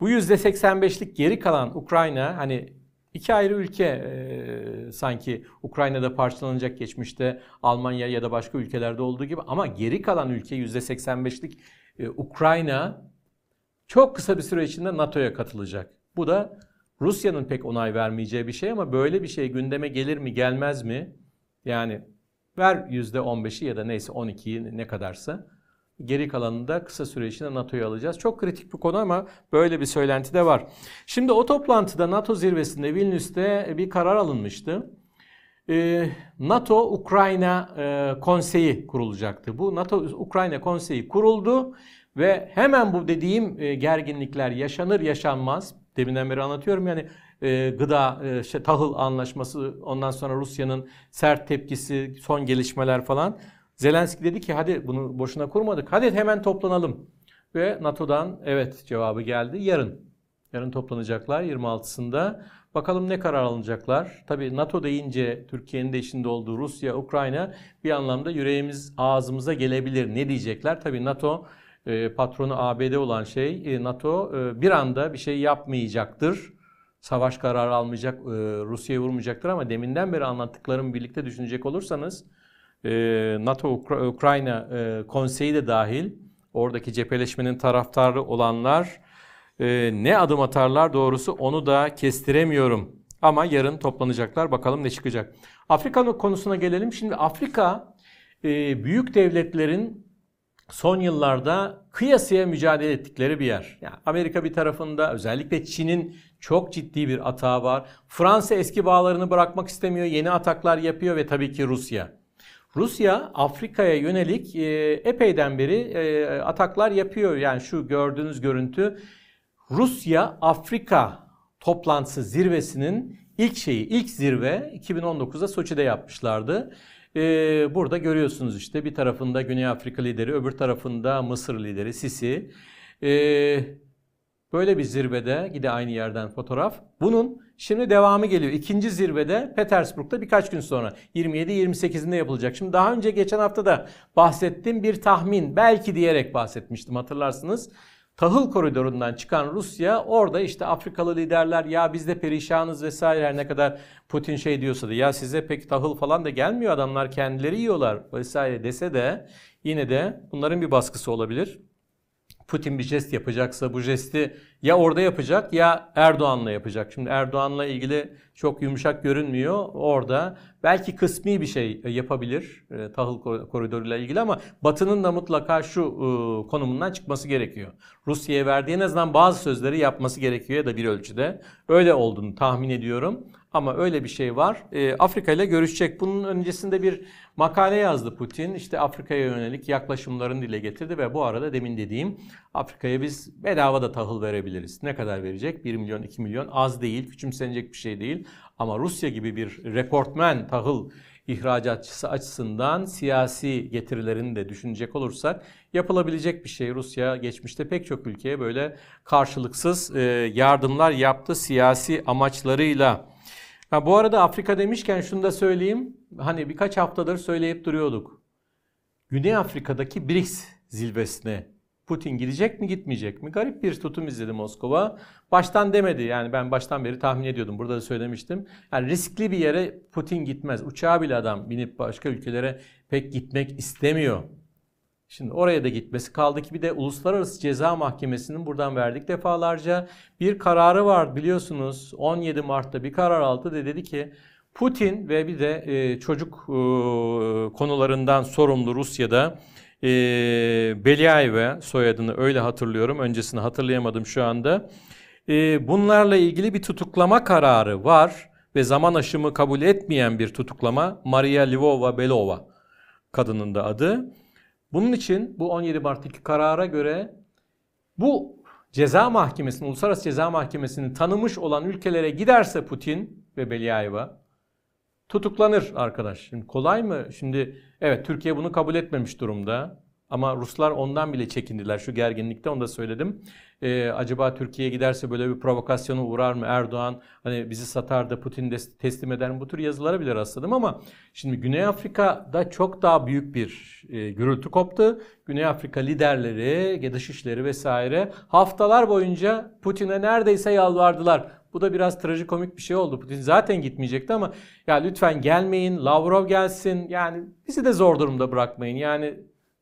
bu yüzde 85'lik geri kalan Ukrayna hani iki ayrı ülke e, sanki Ukrayna'da parçalanacak geçmişte Almanya ya da başka ülkelerde olduğu gibi ama geri kalan ülke yüzde 85'lik e, Ukrayna çok kısa bir süre içinde NATO'ya katılacak. Bu da Rusya'nın pek onay vermeyeceği bir şey ama böyle bir şey gündeme gelir mi gelmez mi? Yani ver %15'i ya da neyse 12'yi ne kadarsa geri kalanını da kısa süre içinde NATO'ya alacağız. Çok kritik bir konu ama böyle bir söylenti de var. Şimdi o toplantıda NATO zirvesinde Vilnius'te bir karar alınmıştı. Ee, NATO Ukrayna e, konseyi kurulacaktı. Bu NATO Ukrayna konseyi kuruldu ve hemen bu dediğim e, gerginlikler yaşanır yaşanmaz deminden beri anlatıyorum yani e, gıda e, şey, tahıl anlaşması ondan sonra Rusya'nın sert tepkisi son gelişmeler falan Zelenski dedi ki hadi bunu boşuna kurmadık. Hadi hemen toplanalım. Ve NATO'dan evet cevabı geldi. Yarın yarın toplanacaklar 26'sında bakalım ne karar alınacaklar. Tabi NATO deyince Türkiye'nin de içinde olduğu Rusya Ukrayna bir anlamda yüreğimiz ağzımıza gelebilir. Ne diyecekler? Tabi NATO e, patronu ABD olan şey e, NATO e, bir anda bir şey yapmayacaktır. Savaş kararı almayacak, Rusya'ya vurmayacaktır ama deminden beri anlattıklarımı birlikte düşünecek olursanız NATO Ukrayna konseyi de dahil oradaki cepheleşmenin taraftarı olanlar ne adım atarlar doğrusu onu da kestiremiyorum. Ama yarın toplanacaklar bakalım ne çıkacak. Afrika konusuna gelelim. Şimdi Afrika büyük devletlerin son yıllarda kıyasıya mücadele ettikleri bir yer. Yani Amerika bir tarafında özellikle Çin'in çok ciddi bir atağı var. Fransa eski bağlarını bırakmak istemiyor, yeni ataklar yapıyor ve tabii ki Rusya. Rusya Afrika'ya yönelik e, epeyden beri e, ataklar yapıyor. Yani şu gördüğünüz görüntü Rusya Afrika toplantısı zirvesinin ilk şeyi, ilk zirve 2019'da Soçi'de yapmışlardı. Ee, burada görüyorsunuz işte bir tarafında Güney Afrika lideri, öbür tarafında Mısır lideri Sisi. Ee, böyle bir zirvede, gide aynı yerden fotoğraf. Bunun şimdi devamı geliyor. İkinci zirvede Petersburg'da birkaç gün sonra 27-28'inde yapılacak. Şimdi daha önce geçen hafta da bahsettiğim bir tahmin belki diyerek bahsetmiştim hatırlarsınız tahıl koridorundan çıkan Rusya orada işte Afrikalı liderler ya biz de perişanız vesaire ne kadar Putin şey diyorsa da ya size pek tahıl falan da gelmiyor adamlar kendileri yiyorlar vesaire dese de yine de bunların bir baskısı olabilir. Putin bir jest yapacaksa bu jesti ya orada yapacak ya Erdoğan'la yapacak. Şimdi Erdoğan'la ilgili çok yumuşak görünmüyor orada. Belki kısmi bir şey yapabilir e, tahıl koridoruyla ilgili ama Batı'nın da mutlaka şu e, konumundan çıkması gerekiyor. Rusya'ya verdiği en azından bazı sözleri yapması gerekiyor ya da bir ölçüde. Öyle olduğunu tahmin ediyorum. Ama öyle bir şey var. E, Afrika ile görüşecek. Bunun öncesinde bir makale yazdı Putin. İşte Afrika'ya yönelik yaklaşımlarını dile getirdi ve bu arada demin dediğim Afrika'ya biz bedava da tahıl verebiliriz. Ne kadar verecek? 1 milyon, 2 milyon az değil, küçümsenecek bir şey değil. Ama Rusya gibi bir rekortmen tahıl ihracatçısı açısından siyasi getirilerini de düşünecek olursak yapılabilecek bir şey. Rusya geçmişte pek çok ülkeye böyle karşılıksız e, yardımlar yaptı siyasi amaçlarıyla. Ha, bu arada Afrika demişken şunu da söyleyeyim. Hani birkaç haftadır söyleyip duruyorduk. Güney Afrika'daki BRICS zirvesine Putin gidecek mi gitmeyecek mi? Garip bir tutum izledi Moskova. Baştan demedi yani ben baştan beri tahmin ediyordum. Burada da söylemiştim. Yani riskli bir yere Putin gitmez. Uçağa bile adam binip başka ülkelere pek gitmek istemiyor. Şimdi oraya da gitmesi kaldı ki bir de Uluslararası Ceza Mahkemesi'nin buradan verdik defalarca bir kararı var biliyorsunuz. 17 Mart'ta bir karar aldı da dedi ki Putin ve bir de e, çocuk e, konularından sorumlu Rusya'da e, soyadını öyle hatırlıyorum. Öncesini hatırlayamadım şu anda. E, bunlarla ilgili bir tutuklama kararı var ve zaman aşımı kabul etmeyen bir tutuklama Maria Lvova Belova kadının da adı. Bunun için bu 17 Mart'taki karara göre bu ceza mahkemesinin, Uluslararası Ceza Mahkemesi'nin tanımış olan ülkelere giderse Putin ve Beliayeva tutuklanır arkadaş. Şimdi kolay mı? Şimdi evet Türkiye bunu kabul etmemiş durumda. Ama Ruslar ondan bile çekindiler şu gerginlikte onu da söyledim. Ee, acaba Türkiye giderse böyle bir provokasyona uğrar mı Erdoğan? Hani bizi satar da Putin de teslim eder mi? Bu tür yazılara bile rastladım ama şimdi Güney Afrika'da çok daha büyük bir e, gürültü koptu. Güney Afrika liderleri, dışişleri vesaire haftalar boyunca Putin'e neredeyse yalvardılar. Bu da biraz trajikomik bir şey oldu. Putin zaten gitmeyecekti ama ya lütfen gelmeyin, Lavrov gelsin. Yani bizi de zor durumda bırakmayın. Yani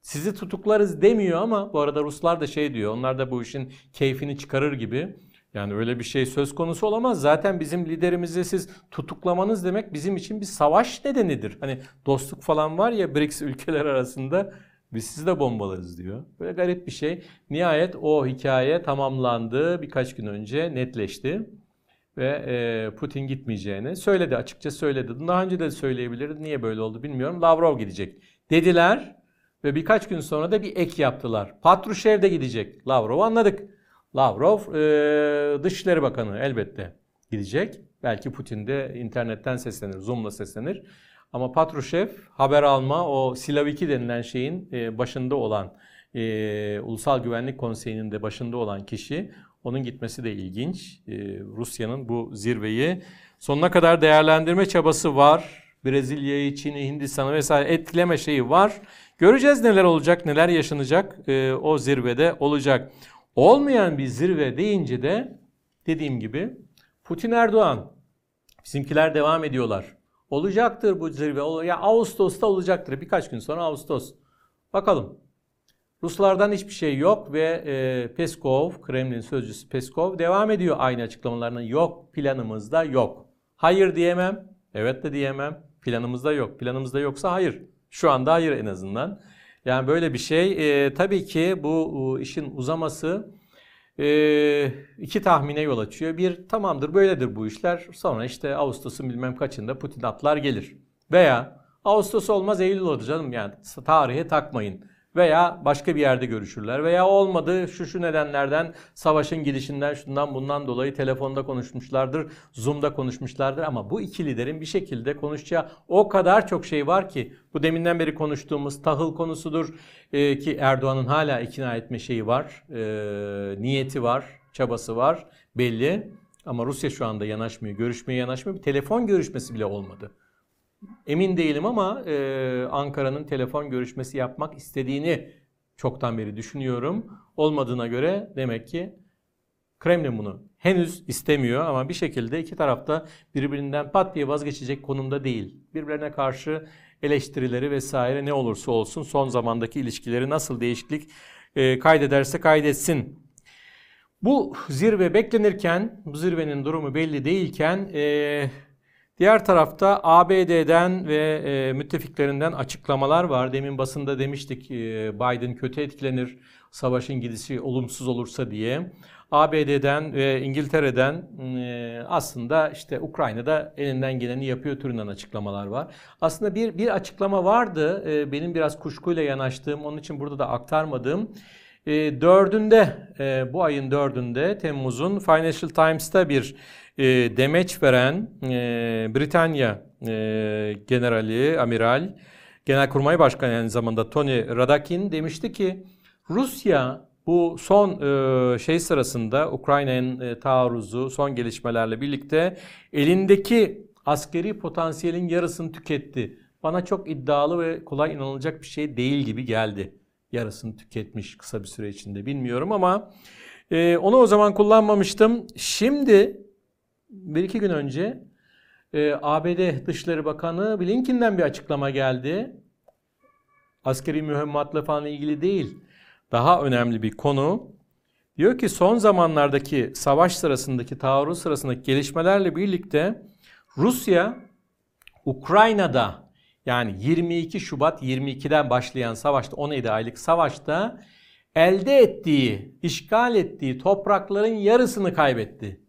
sizi tutuklarız demiyor ama bu arada Ruslar da şey diyor. Onlar da bu işin keyfini çıkarır gibi. Yani öyle bir şey söz konusu olamaz. Zaten bizim liderimizi siz tutuklamanız demek bizim için bir savaş nedenidir. Hani dostluk falan var ya BRICS ülkeler arasında biz sizi de bombalarız diyor. Böyle garip bir şey. Nihayet o hikaye tamamlandı. Birkaç gün önce netleşti. Ve e, Putin gitmeyeceğini söyledi. Açıkça söyledi. Daha önce de söyleyebilirdi. Niye böyle oldu bilmiyorum. Lavrov gidecek dediler. Ve birkaç gün sonra da bir ek yaptılar. Patrushev de gidecek. Lavrov anladık. Lavrov e, Dışişleri Bakanı elbette gidecek. Belki Putin de internetten seslenir, Zoom'la seslenir. Ama Patrushev haber alma o Silaviki denilen şeyin e, başında olan e, Ulusal Güvenlik Konseyi'nin de başında olan kişi onun gitmesi de ilginç. E, Rusya'nın bu zirveyi sonuna kadar değerlendirme çabası var. Brezilya'yı, Çin'i, Hindistan'ı vesaire etkileme şeyi var. Göreceğiz neler olacak, neler yaşanacak e, o zirvede olacak. Olmayan bir zirve deyince de dediğim gibi Putin Erdoğan bizimkiler devam ediyorlar. Olacaktır bu zirve. Ya Ağustos'ta olacaktır. Birkaç gün sonra Ağustos. Bakalım. Ruslardan hiçbir şey yok ve e, Peskov, Kremlin sözcüsü Peskov devam ediyor aynı açıklamalarına. Yok planımızda yok. Hayır diyemem, evet de diyemem. Planımızda yok. Planımızda yoksa hayır. Şu anda hayır en azından. Yani böyle bir şey. E, tabii ki bu işin uzaması e, iki tahmine yol açıyor. Bir tamamdır böyledir bu işler. Sonra işte Ağustos'un bilmem kaçında Putin atlar gelir. Veya Ağustos olmaz Eylül olur canım yani tarihe takmayın veya başka bir yerde görüşürler veya olmadı şu şu nedenlerden savaşın gidişinden şundan bundan dolayı telefonda konuşmuşlardır, Zoom'da konuşmuşlardır ama bu iki liderin bir şekilde konuşacağı o kadar çok şey var ki bu deminden beri konuştuğumuz tahıl konusudur ee, ki Erdoğan'ın hala ikna etme şeyi var, e, niyeti var, çabası var belli ama Rusya şu anda yanaşmıyor, görüşmeye yanaşmıyor. Bir telefon görüşmesi bile olmadı. Emin değilim ama e, Ankara'nın telefon görüşmesi yapmak istediğini çoktan beri düşünüyorum. Olmadığına göre demek ki Kremlin bunu henüz istemiyor ama bir şekilde iki tarafta birbirinden pat diye vazgeçecek konumda değil. Birbirine karşı eleştirileri vesaire ne olursa olsun son zamandaki ilişkileri nasıl değişiklik e, kaydederse kaydetsin. Bu zirve beklenirken, bu zirvenin durumu belli değilken e, Diğer tarafta ABD'den ve e, müttefiklerinden açıklamalar var. Demin basında demiştik e, Biden kötü etkilenir savaşın gidişi olumsuz olursa diye. ABD'den ve İngiltere'den e, aslında işte Ukrayna'da elinden geleni yapıyor türünden açıklamalar var. Aslında bir bir açıklama vardı. E, benim biraz kuşkuyla yanaştığım, onun için burada da aktarmadığım. E, dördünde, e, bu ayın dördünde Temmuz'un Financial Times'ta bir e, demeç veren e, Britanya e, generali, amiral, Genelkurmay Başkanı aynı zamanda Tony Radakin demişti ki Rusya bu son e, şey sırasında Ukrayna'nın e, taarruzu, son gelişmelerle birlikte elindeki askeri potansiyelin yarısını tüketti. Bana çok iddialı ve kolay inanılacak bir şey değil gibi geldi. Yarısını tüketmiş kısa bir süre içinde bilmiyorum ama e, onu o zaman kullanmamıştım. Şimdi bir iki gün önce e, ABD Dışişleri Bakanı Blinken'den bir açıklama geldi. Askeri mühimmatla falan ilgili değil. Daha önemli bir konu. Diyor ki son zamanlardaki savaş sırasındaki, taarruz sırasındaki gelişmelerle birlikte Rusya Ukrayna'da yani 22 Şubat 22'den başlayan savaşta 17 aylık savaşta elde ettiği, işgal ettiği toprakların yarısını kaybetti.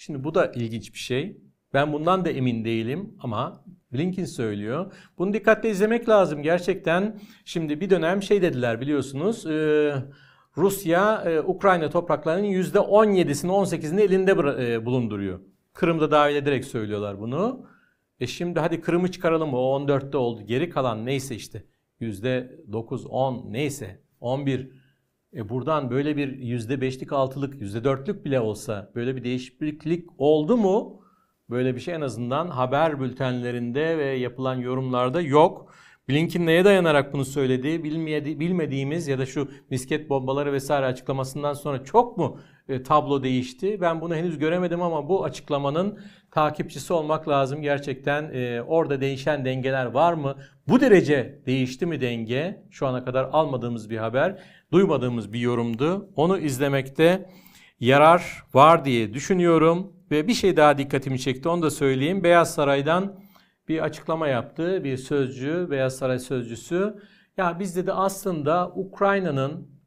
Şimdi bu da ilginç bir şey. Ben bundan da emin değilim ama Blinken söylüyor. Bunu dikkatle izlemek lazım gerçekten. Şimdi bir dönem şey dediler biliyorsunuz. E, Rusya e, Ukrayna topraklarının %17'sini 18'ini elinde e, bulunduruyor. Kırım'da dahil ederek söylüyorlar bunu. E şimdi hadi Kırım'ı çıkaralım o 14'te oldu. Geri kalan neyse işte %9, 10 neyse 11 e buradan böyle bir %5'lik 6'lık %4'lük bile olsa böyle bir değişiklik oldu mu? Böyle bir şey en azından haber bültenlerinde ve yapılan yorumlarda yok. Blinken neye dayanarak bunu söyledi? Bilmediğimiz ya da şu misket bombaları vesaire açıklamasından sonra çok mu e, tablo değişti? Ben bunu henüz göremedim ama bu açıklamanın takipçisi olmak lazım. Gerçekten e, orada değişen dengeler var mı? Bu derece değişti mi denge? Şu ana kadar almadığımız bir haber, duymadığımız bir yorumdu. Onu izlemekte yarar var diye düşünüyorum. Ve bir şey daha dikkatimi çekti onu da söyleyeyim. Beyaz Saray'dan bir açıklama yaptı bir sözcü, Beyaz Saray sözcüsü. Ya biz dedi aslında Ukrayna'nın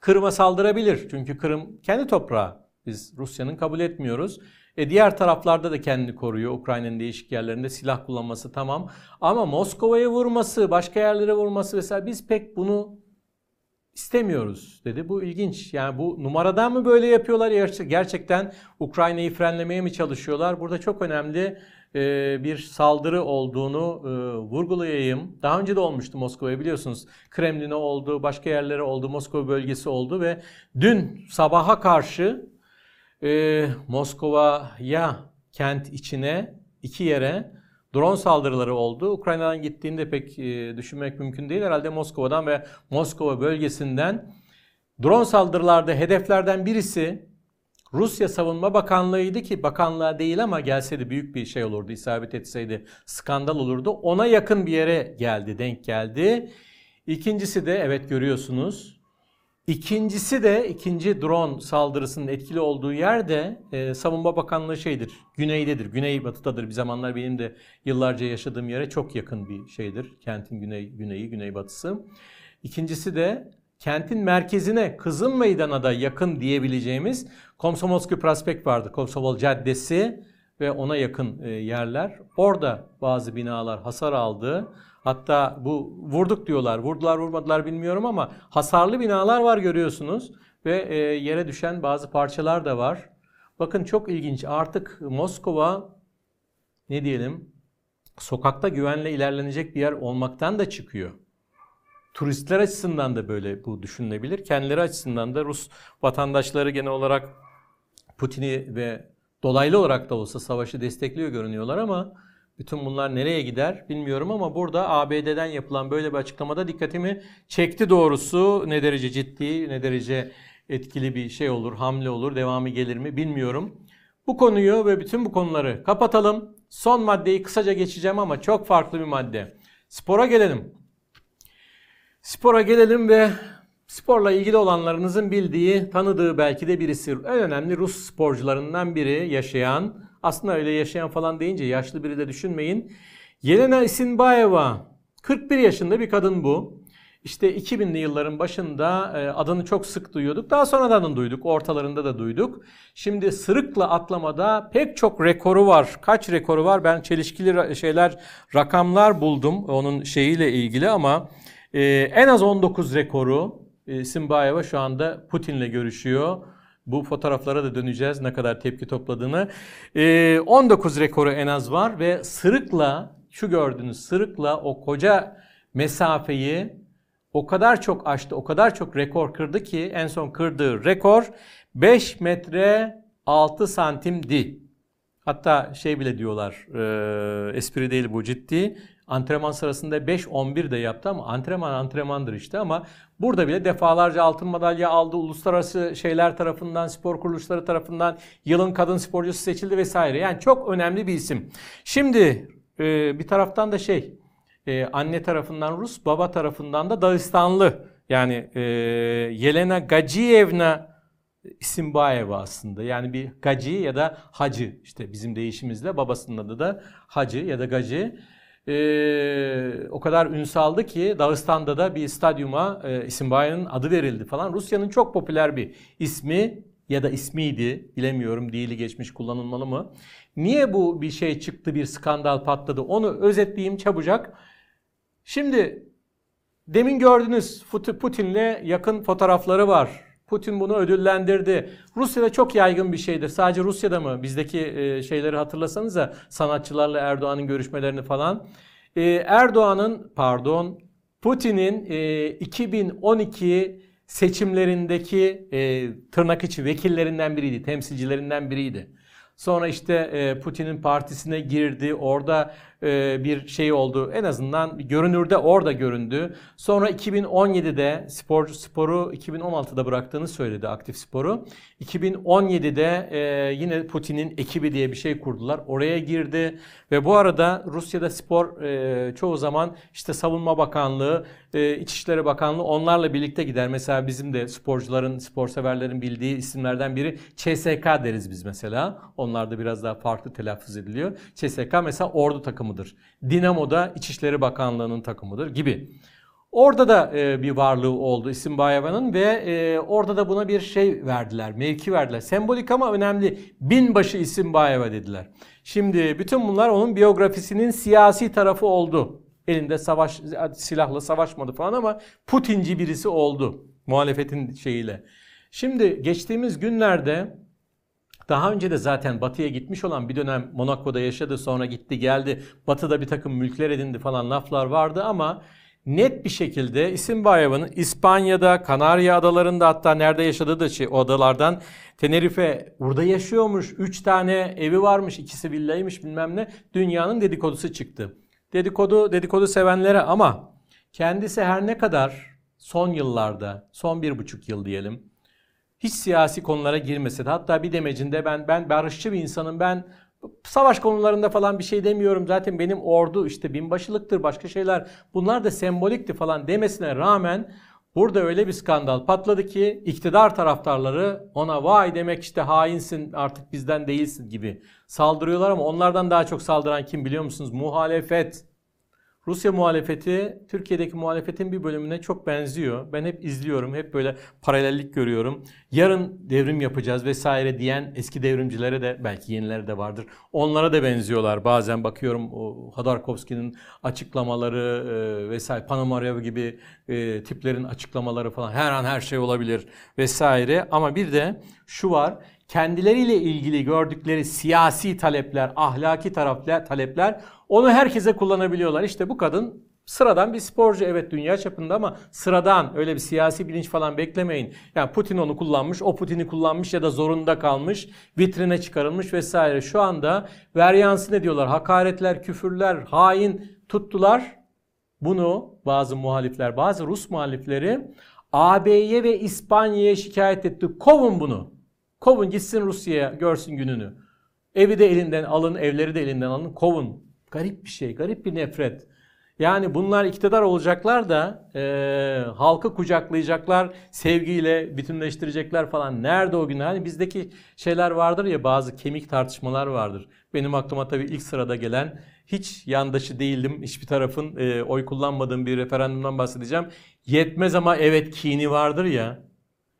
Kırım'a saldırabilir. Çünkü Kırım kendi toprağı. Biz Rusya'nın kabul etmiyoruz. E diğer taraflarda da kendini koruyor. Ukrayna'nın değişik yerlerinde silah kullanması tamam. Ama Moskova'ya vurması, başka yerlere vurması vesaire biz pek bunu istemiyoruz dedi. Bu ilginç. Yani bu numaradan mı böyle yapıyorlar? Gerçekten Ukrayna'yı frenlemeye mi çalışıyorlar? Burada çok önemli e, bir saldırı olduğunu e, vurgulayayım. Daha önce de olmuştu Moskova'ya biliyorsunuz. Kremlin'e oldu, başka yerlere oldu, Moskova bölgesi oldu ve dün sabaha karşı e, Moskova'ya kent içine iki yere drone saldırıları oldu. Ukrayna'dan gittiğinde pek e, düşünmek mümkün değil. Herhalde Moskova'dan ve Moskova bölgesinden drone saldırılarda hedeflerden birisi Rusya Savunma Bakanlığı'ydı ki bakanlığa değil ama gelseydi büyük bir şey olurdu, isabet etseydi skandal olurdu. Ona yakın bir yere geldi, denk geldi. İkincisi de evet görüyorsunuz. İkincisi de ikinci drone saldırısının etkili olduğu yerde e, Savunma Bakanlığı şeydir, güneydedir, güney batıdadır. Bir zamanlar benim de yıllarca yaşadığım yere çok yakın bir şeydir. Kentin güney, güneyi, güneybatısı. İkincisi de kentin merkezine Kızıl Meydan'a da yakın diyebileceğimiz Komsomolski Prospekt vardı. Komsomol Caddesi ve ona yakın e, yerler. Orada bazı binalar hasar aldı. Hatta bu vurduk diyorlar. Vurdular vurmadılar bilmiyorum ama hasarlı binalar var görüyorsunuz. Ve e, yere düşen bazı parçalar da var. Bakın çok ilginç. Artık Moskova ne diyelim sokakta güvenle ilerlenecek bir yer olmaktan da çıkıyor. Turistler açısından da böyle bu düşünülebilir. Kendileri açısından da Rus vatandaşları genel olarak Putin'i ve dolaylı olarak da olsa savaşı destekliyor görünüyorlar ama bütün bunlar nereye gider bilmiyorum ama burada ABD'den yapılan böyle bir açıklamada dikkatimi çekti doğrusu. Ne derece ciddi, ne derece etkili bir şey olur, hamle olur, devamı gelir mi bilmiyorum. Bu konuyu ve bütün bu konuları kapatalım. Son maddeyi kısaca geçeceğim ama çok farklı bir madde. Spora gelelim. Spora gelelim ve sporla ilgili olanlarınızın bildiği, tanıdığı belki de birisi. En önemli Rus sporcularından biri yaşayan, aslında öyle yaşayan falan deyince yaşlı biri de düşünmeyin. Yelena Isinbayeva, 41 yaşında bir kadın bu. İşte 2000'li yılların başında e, adını çok sık duyuyorduk. Daha sonra adını duyduk. Ortalarında da duyduk. Şimdi sırıkla atlamada pek çok rekoru var. Kaç rekoru var? Ben çelişkili şeyler, rakamlar buldum onun şeyiyle ilgili ama e, en az 19 rekoru e, Simbayeva şu anda Putin'le görüşüyor. Bu fotoğraflara da döneceğiz ne kadar tepki topladığını. E, 19 rekoru en az var ve sırıkla şu gördüğünüz sırıkla o koca mesafeyi o kadar çok aştı, o kadar çok rekor kırdı ki en son kırdığı rekor 5 metre 6 santimdi. Hatta şey bile diyorlar, e, espri değil bu ciddi. Antrenman sırasında 5-11 de yaptı ama antrenman antrenmandır işte ama burada bile defalarca altın madalya aldı. Uluslararası şeyler tarafından, spor kuruluşları tarafından yılın kadın sporcusu seçildi vesaire. Yani çok önemli bir isim. Şimdi e, bir taraftan da şey, e, anne tarafından Rus, baba tarafından da Dağıstanlı. Yani e, Yelena Gaciyevna Simbayeva aslında. Yani bir Gaci ya da Hacı işte bizim değişimizle babasının adı da Hacı ya da Gaci. Ee, o kadar ünsaldı ki Dağıstan'da da bir stadyuma e, Isimbayev'in adı verildi falan. Rusya'nın çok popüler bir ismi ya da ismiydi bilemiyorum değili geçmiş kullanılmalı mı? Niye bu bir şey çıktı bir skandal patladı onu özetleyeyim çabucak. Şimdi demin gördünüz Putin'le yakın fotoğrafları var. Putin bunu ödüllendirdi. Rusya'da çok yaygın bir şeydir. Sadece Rusya'da mı? Bizdeki e, şeyleri hatırlasanız da sanatçılarla Erdoğan'ın görüşmelerini falan. E, Erdoğan'ın pardon Putin'in 2012 e, seçimlerindeki tırnak içi vekillerinden biriydi, temsilcilerinden biriydi. Sonra işte Putin'in partisine girdi. Orada bir şey oldu. En azından görünürde orada göründü. Sonra 2017'de sporcu sporu 2016'da bıraktığını söyledi aktif sporu. 2017'de e, yine Putin'in ekibi diye bir şey kurdular. Oraya girdi ve bu arada Rusya'da spor e, çoğu zaman işte Savunma Bakanlığı, İçişleri Bakanlığı onlarla birlikte gider. Mesela bizim de sporcuların, spor severlerin bildiği isimlerden biri CSK deriz biz mesela. Onlar da biraz daha farklı telaffuz ediliyor. CSK mesela ordu takımı takımıdır. Dinamo'da İçişleri Bakanlığı'nın takımıdır gibi. Orada da e, bir varlığı oldu İsim Bayeva'nın ve e, orada da buna bir şey verdiler, mevki verdiler. Sembolik ama önemli. Binbaşı İsim Bayeva dediler. Şimdi bütün bunlar onun biyografisinin siyasi tarafı oldu. Elinde savaş silahla savaşmadı falan ama Putinci birisi oldu muhalefetin şeyiyle. Şimdi geçtiğimiz günlerde daha önce de zaten Batı'ya gitmiş olan bir dönem Monaco'da yaşadı sonra gitti geldi. Batı'da bir takım mülkler edindi falan laflar vardı ama net bir şekilde İsim Bayeva'nın İspanya'da, Kanarya Adaları'nda hatta nerede yaşadığı da şey, o adalardan Tenerife burada yaşıyormuş. Üç tane evi varmış, ikisi villaymış bilmem ne. Dünyanın dedikodusu çıktı. Dedikodu, dedikodu sevenlere ama kendisi her ne kadar son yıllarda, son bir buçuk yıl diyelim, hiç siyasi konulara girmese de hatta bir demecinde ben ben barışçı bir insanım ben savaş konularında falan bir şey demiyorum zaten benim ordu işte binbaşılıktır başka şeyler bunlar da sembolikti falan demesine rağmen burada öyle bir skandal patladı ki iktidar taraftarları ona vay demek işte hainsin artık bizden değilsin gibi saldırıyorlar ama onlardan daha çok saldıran kim biliyor musunuz? Muhalefet. Rusya muhalefeti Türkiye'deki muhalefetin bir bölümüne çok benziyor. Ben hep izliyorum, hep böyle paralellik görüyorum. Yarın devrim yapacağız vesaire diyen eski devrimcilere de belki yenileri de vardır. Onlara da benziyorlar. Bazen bakıyorum o Hodorkovski'nin açıklamaları e, vesaire Panomarev gibi e, tiplerin açıklamaları falan her an her şey olabilir vesaire. Ama bir de şu var kendileriyle ilgili gördükleri siyasi talepler, ahlaki talepler, talepler onu herkese kullanabiliyorlar. İşte bu kadın sıradan bir sporcu evet dünya çapında ama sıradan öyle bir siyasi bilinç falan beklemeyin. Yani Putin onu kullanmış, o Putin'i kullanmış ya da zorunda kalmış, vitrine çıkarılmış vesaire. Şu anda veryansı ne diyorlar? Hakaretler, küfürler, hain tuttular. Bunu bazı muhalifler, bazı Rus muhalifleri AB'ye ve İspanya'ya şikayet etti. Kovun bunu. Kovun gitsin Rusya'ya görsün gününü. Evi de elinden alın, evleri de elinden alın. Kovun. Garip bir şey, garip bir nefret. Yani bunlar iktidar olacaklar da e, halkı kucaklayacaklar, sevgiyle bütünleştirecekler falan. Nerede o günler? Hani bizdeki şeyler vardır ya bazı kemik tartışmalar vardır. Benim aklıma tabii ilk sırada gelen hiç yandaşı değildim. Hiçbir tarafın e, oy kullanmadığım bir referandumdan bahsedeceğim. Yetmez ama evet kini vardır ya.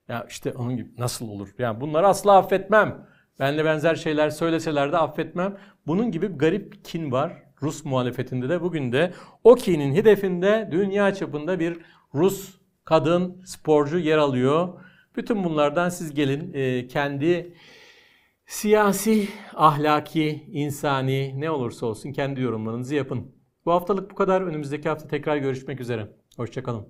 Ya işte onun gibi nasıl olur? Yani bunları asla affetmem. Benle benzer şeyler söyleseler de affetmem. Bunun gibi garip kin var Rus muhalefetinde de. Bugün de o kinin hedefinde dünya çapında bir Rus kadın sporcu yer alıyor. Bütün bunlardan siz gelin e, kendi siyasi, ahlaki, insani ne olursa olsun kendi yorumlarınızı yapın. Bu haftalık bu kadar. Önümüzdeki hafta tekrar görüşmek üzere. Hoşçakalın.